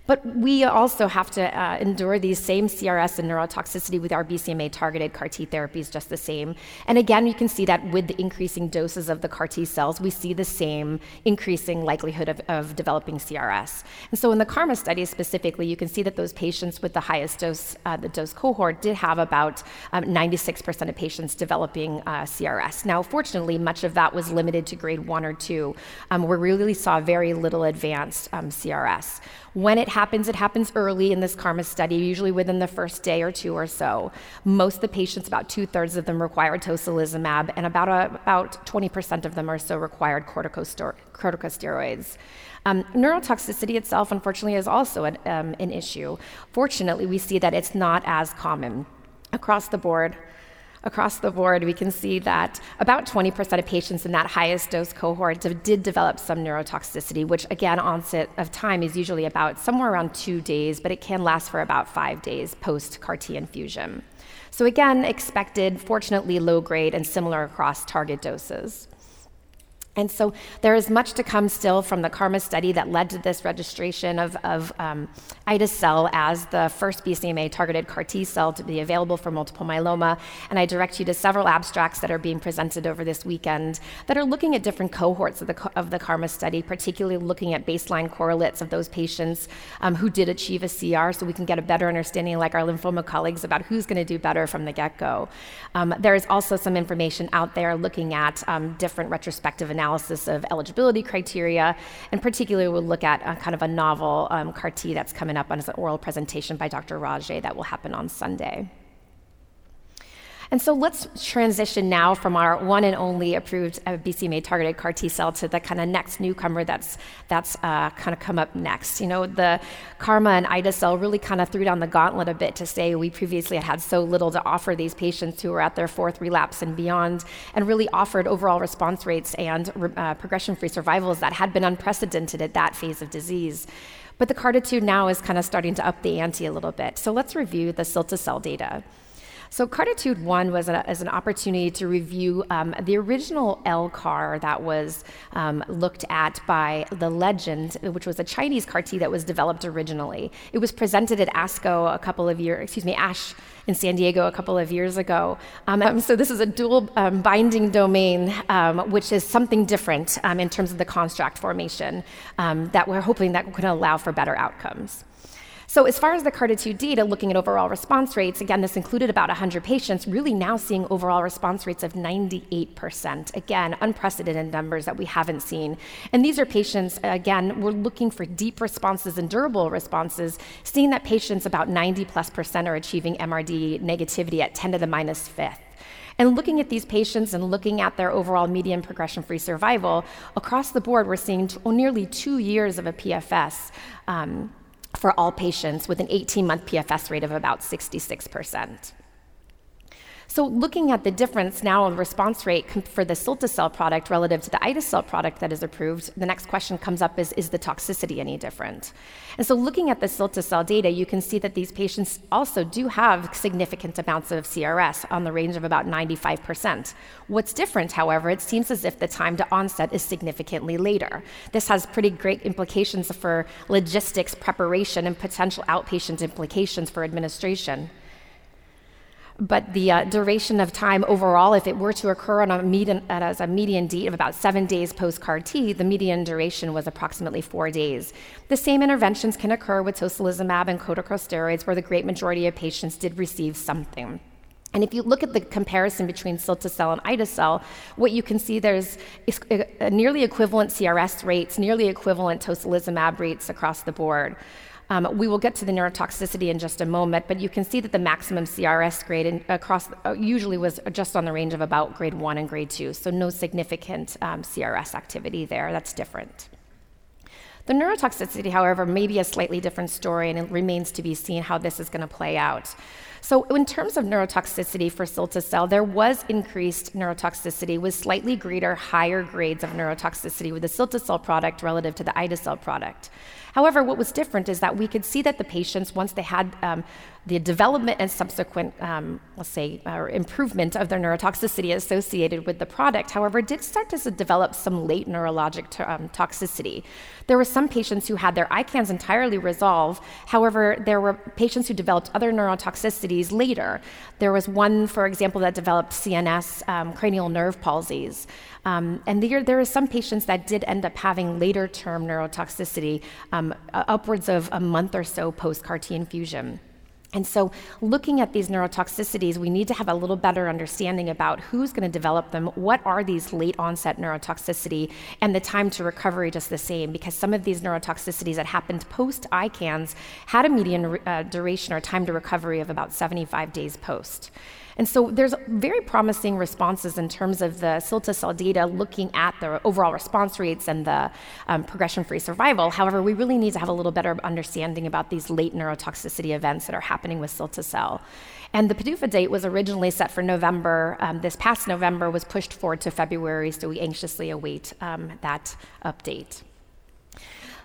Speaker 6: But we also have to uh, endure these same CRS and neurotoxicity with our BCMA targeted CAR T therapies just the same. And again, you can see that with the increasing doses of the CAR T cells, we see the same increasing likelihood of, of developing CRS. And so in the KarMMa study specifically, you can see that those patients with the highest dose, uh, the dose cohort, did have about um, 96% of patients developing uh, CRS. Now, fortunately, much of that was limited to grade one or two, um, where we really saw very little advanced um, CRS. When it happens, it happens early in this KarMMa study, usually within the first day or two or so. Most of the patients, about two thirds of them, require tocilizumab, and about, a, about 20% of them or so required corticosteroids. Um, neurotoxicity itself, unfortunately, is also an, um, an issue. Fortunately, we see that it's not as common across the board across the board, we can see that about 20% of patients in that highest dose cohort did develop some neurotoxicity, which again, onset of time is usually about somewhere around two days, but it can last for about five days post CAR T infusion. So, again, expected, fortunately low grade and similar across target doses. And so there is much to come still from the KarMMa study that led to this registration of, of um, ide-cel as the first BCMA targeted CAR T cell to be available for multiple myeloma. And I direct you to several abstracts that are being presented over this weekend that are looking at different cohorts of the, of the KarMMa study, particularly looking at baseline correlates of those patients um, who did achieve a CR so we can get a better understanding, like our lymphoma colleagues, about who's going to do better from the get go. Um, there is also some information out there looking at um, different retrospective analysis analysis of eligibility criteria, and particularly we'll look at a, kind of a novel um, CAR T that's coming up on an oral presentation by Dr. Raje that will happen on Sunday. And so let's transition now from our one and only approved uh, BCMA targeted CAR T cell to the kind of next newcomer that's, that's uh, kind of come up next. You know, the KarMMa and ide-cel really kind of threw down the gauntlet a bit to say we previously had had so little to offer these patients who were at their fourth relapse and beyond, and really offered overall response rates and uh, progression free survivals that had been unprecedented at that phase of disease. But the CARTITUDE now is kind of starting to up the ante a little bit. So let's review the cilta-cel data. So CARTITUDE 1 was a, as an opportunity to review um, the original L-CAR that was um, looked at by the Legend, which was a Chinese CAR T that was developed originally. It was presented at ASCO a couple of years, excuse me, ASH in San Diego a couple of years ago. Um, um so this is a dual um, binding domain, um, which is something different in terms of the construct formation that we're hoping that can allow for better outcomes. So, as far as the CARTITUDE data, looking at overall response rates, again, this included about 100 patients, really now seeing overall response rates of 98%. Again, unprecedented numbers that we haven't seen. And these are patients, again, we're looking for deep responses and durable responses, seeing that patients about 90 plus percent are achieving MRD negativity at 10 to the minus fifth. And looking at these patients and looking at their overall median progression free survival, across the board, we're seeing t- nearly two years of a PFS. Um, for all patients with an 18 month PFS rate of about 66%. So, looking at the difference now in response rate for the cilta-cel product relative to the ide-cel product that is approved, the next question comes up is is the toxicity any different? And so, looking at the cilta-cel data, you can see that these patients also do have significant amounts of CRS on the range of about 95%. What's different, however, it seems as if the time to onset is significantly later. This has pretty great implications for logistics, preparation, and potential outpatient implications for administration but the uh, duration of time overall, if it were to occur on a median, as a median date of about seven days post CAR T, the median duration was approximately four days. The same interventions can occur with tocilizumab and corticosteroids, where the great majority of patients did receive something. And if you look at the comparison between cilta-cel and ide-cel, what you can see there's nearly equivalent CRS rates, nearly equivalent tocilizumab rates across the board. Um, we will get to the neurotoxicity in just a moment, but you can see that the maximum CRS grade in, across uh, usually was just on the range of about grade one and grade two, so no significant um, CRS activity there. That's different. The neurotoxicity, however, may be a slightly different story, and it remains to be seen how this is going to play out. So, in terms of neurotoxicity for cilta-cel, there was increased neurotoxicity with slightly greater, higher grades of neurotoxicity with the cilta-cel product relative to the ide-cel product. However, what was different is that we could see that the patients, once they had um, the development and subsequent, um, let's say, uh, improvement of their neurotoxicity associated with the product, however, did start to develop some late neurologic to, um, toxicity. There were some patients who had their ICANS entirely resolve. However, there were patients who developed other neurotoxicities later. There was one, for example, that developed CNS um, cranial nerve palsies. Um, and there, there are some patients that did end up having later term neurotoxicity, um, upwards of a month or so post CAR T infusion. And so, looking at these neurotoxicities, we need to have a little better understanding about who's going to develop them, what are these late onset neurotoxicity, and the time to recovery just the same, because some of these neurotoxicities that happened post ICANS had a median uh, duration or time to recovery of about 75 days post. And so there's very promising responses in terms of the cilta-cel data looking at the overall response rates and the um, progression-free survival. However, we really need to have a little better understanding about these late neurotoxicity events that are happening with cilta-cel. And the PDUFA date was originally set for November. Um, this past November was pushed forward to February, so we anxiously await um, that update.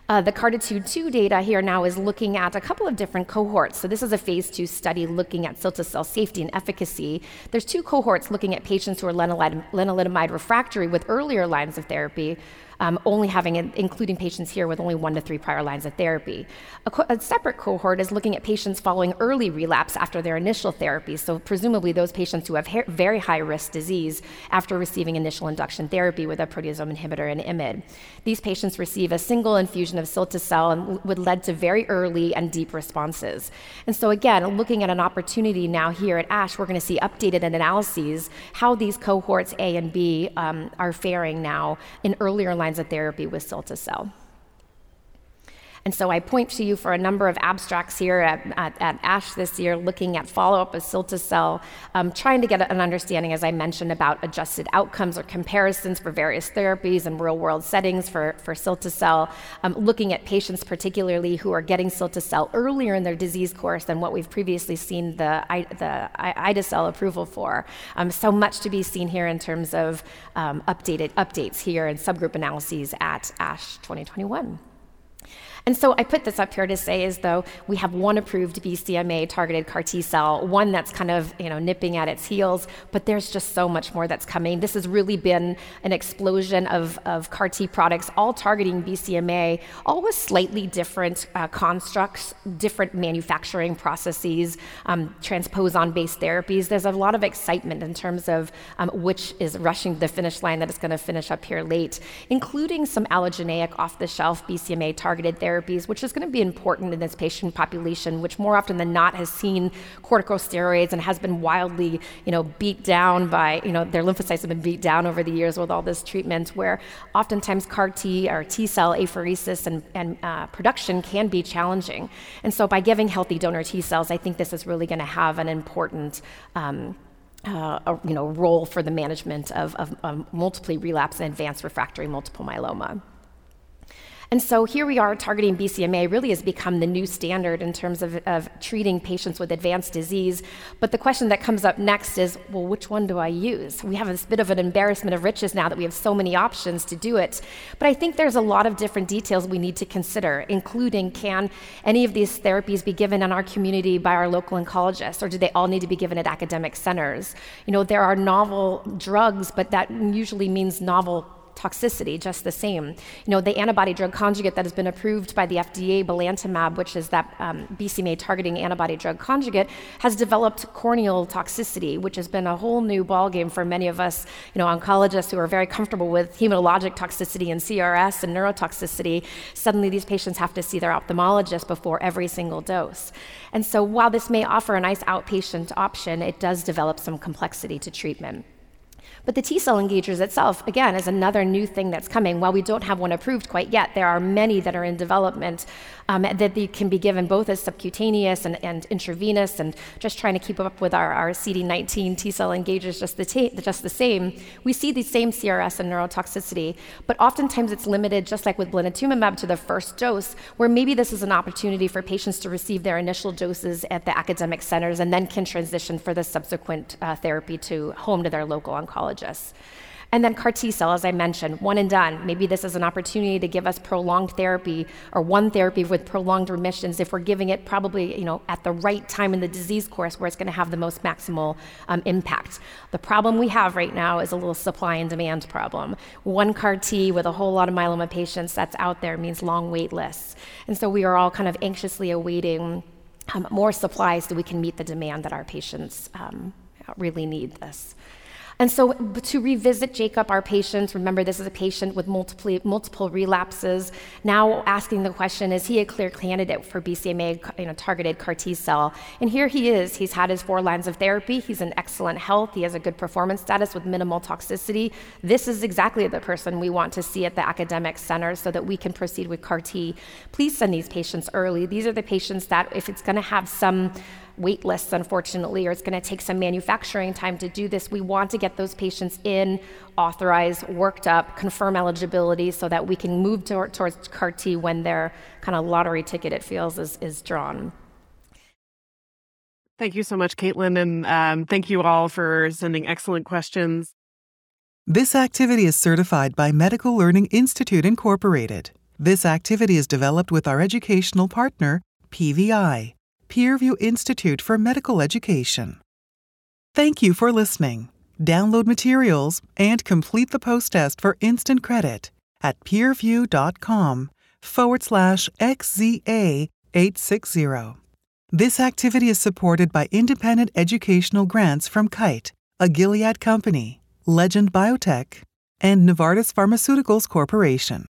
Speaker 6: Uh, the CARTITUDE 2 data here now is looking at a couple of different cohorts. So, this is a phase two study looking at cilta-cel safety and efficacy. There's two cohorts looking at patients who are lenalidomide refractory with earlier lines of therapy um, only having, including patients here with only one to three prior lines of therapy. A, co- a, separate cohort is looking at patients following early relapse after their initial therapy, so presumably those patients who have ha- very high risk disease after receiving initial induction therapy with a proteasome inhibitor and IMiD. These patients receive a single infusion of cilta-cel and would lead to very early and deep responses. And so again, looking at an opportunity now here at ASH, we're going to see updated analyses how these cohorts A and B um, are faring now in earlier lines lines of therapy with cilta-cel. And so I point to you for a number of abstracts here at, at, at ASH this year, looking at follow up of cilta-cel, um, trying to get an understanding, as I mentioned, about adjusted outcomes or comparisons for various therapies and real world settings for, for um, looking at patients particularly who are getting cilta-cel earlier in their disease course than what we've previously seen the, the approval for. Um, so much to be seen here in terms of um, updated updates here and subgroup analyses at ASH 2021. And so I put this up here to say as though we have one approved BCMA targeted CAR T cell, one that's kind of you know nipping at its heels, but there's just so much more that's coming. This has really been an explosion of, of CAR T products, all targeting BCMA, all with slightly different uh, constructs, different manufacturing processes, um, transposon-based therapies. There's a lot of excitement in terms of um, which is rushing the finish line that is going to finish up here late, including some allogeneic off-the-shelf BCMA targeted therapies therapies, which is going to be important in this patient population, which more often than not has seen corticosteroids and has been wildly, you know, beat down by, you know, their lymphocytes have been beat down over the years with all this treatment, where oftentimes CAR T or T cell apheresis and, and uh, production can be challenging. And so by giving healthy donor T cells, I think this is really going to have an important um, uh, a, you know, role for the management of, of, of multiply relapse and advanced refractory multiple myeloma. And so here we are targeting BCMA really has become the new standard in terms of, of treating patients with advanced disease. But the question that comes up next is, well, which one do I use? We have this bit of an embarrassment of riches now that we have so many options to do it. But I think there's a lot of different details we need to consider, including can any of these therapies be given in our community by our local oncologists, or do they all need to be given at academic centers? You know, there are novel drugs, but that usually means novel toxicity just the same. You know, the antibody drug conjugate that has been approved by the FDA, belantamab, which is that um, BCMA targeting antibody drug conjugate, has developed corneal toxicity, which has been a whole new ballgame for many of us, you know, oncologists who are very comfortable with hematologic toxicity and CRS and neurotoxicity. Suddenly, these patients have to see their ophthalmologist before every single dose. And so, while this may offer a nice outpatient option, it does develop some complexity to treatment. But the T cell engagers itself, again, is another new thing that's coming. While we don't have one approved quite yet, there are many that are in development um, that they can be given both as subcutaneous and, and, intravenous, and just trying to keep up with our, our CD19 T cell engagers just the, just the same. We see the same CRS and neurotoxicity, but oftentimes it's limited, just like with blinatumomab, to the first dose, where maybe this is an opportunity for patients to receive their initial doses at the academic centers and then can transition for the subsequent uh, therapy to home to their local oncologist. And then CAR T cell, as I mentioned, one and done. Maybe this is an opportunity to give us prolonged therapy or one therapy with prolonged remissions if we're giving it probably you know, at the right time in the disease course where it's going to have the most maximal um, impact. The problem we have right now is a little supply and demand problem. One CAR T with a whole lot of myeloma patients that's out there means long wait lists. And so we are all kind of anxiously awaiting um, more supplies so we can meet the demand that our patients um, really need this. And so, to revisit Jacob, our patient, remember this is a patient with multiple, multiple relapses. Now, asking the question, is he a clear candidate for BCMA you know, targeted CAR T cell? And here he is. He's had his four lines of therapy. He's in excellent health. He has a good performance status with minimal toxicity. This is exactly the person we want to see at the academic center so that we can proceed with CAR T. Please send these patients early. These are the patients that, if it's going to have some wait lists, unfortunately, or it's going to take some manufacturing time to do this. We want to get those patients in, authorized, worked up, confirm eligibility so that we can move to, towards CAR T when their kind of lottery ticket, it feels, is, is drawn.
Speaker 2: Thank you so much, Caitlin, and um, thank you all for sending excellent questions.
Speaker 1: This activity is certified by Medical Learning Institute Incorporated. This activity is developed with our educational partner, PVI. Peerview Institute for Medical Education. Thank you for listening. Download materials and complete the post test for instant credit at peerview.com forward slash XZA860. This activity is supported by independent educational grants from Kite, a Gilead company, Legend Biotech, and Novartis Pharmaceuticals Corporation.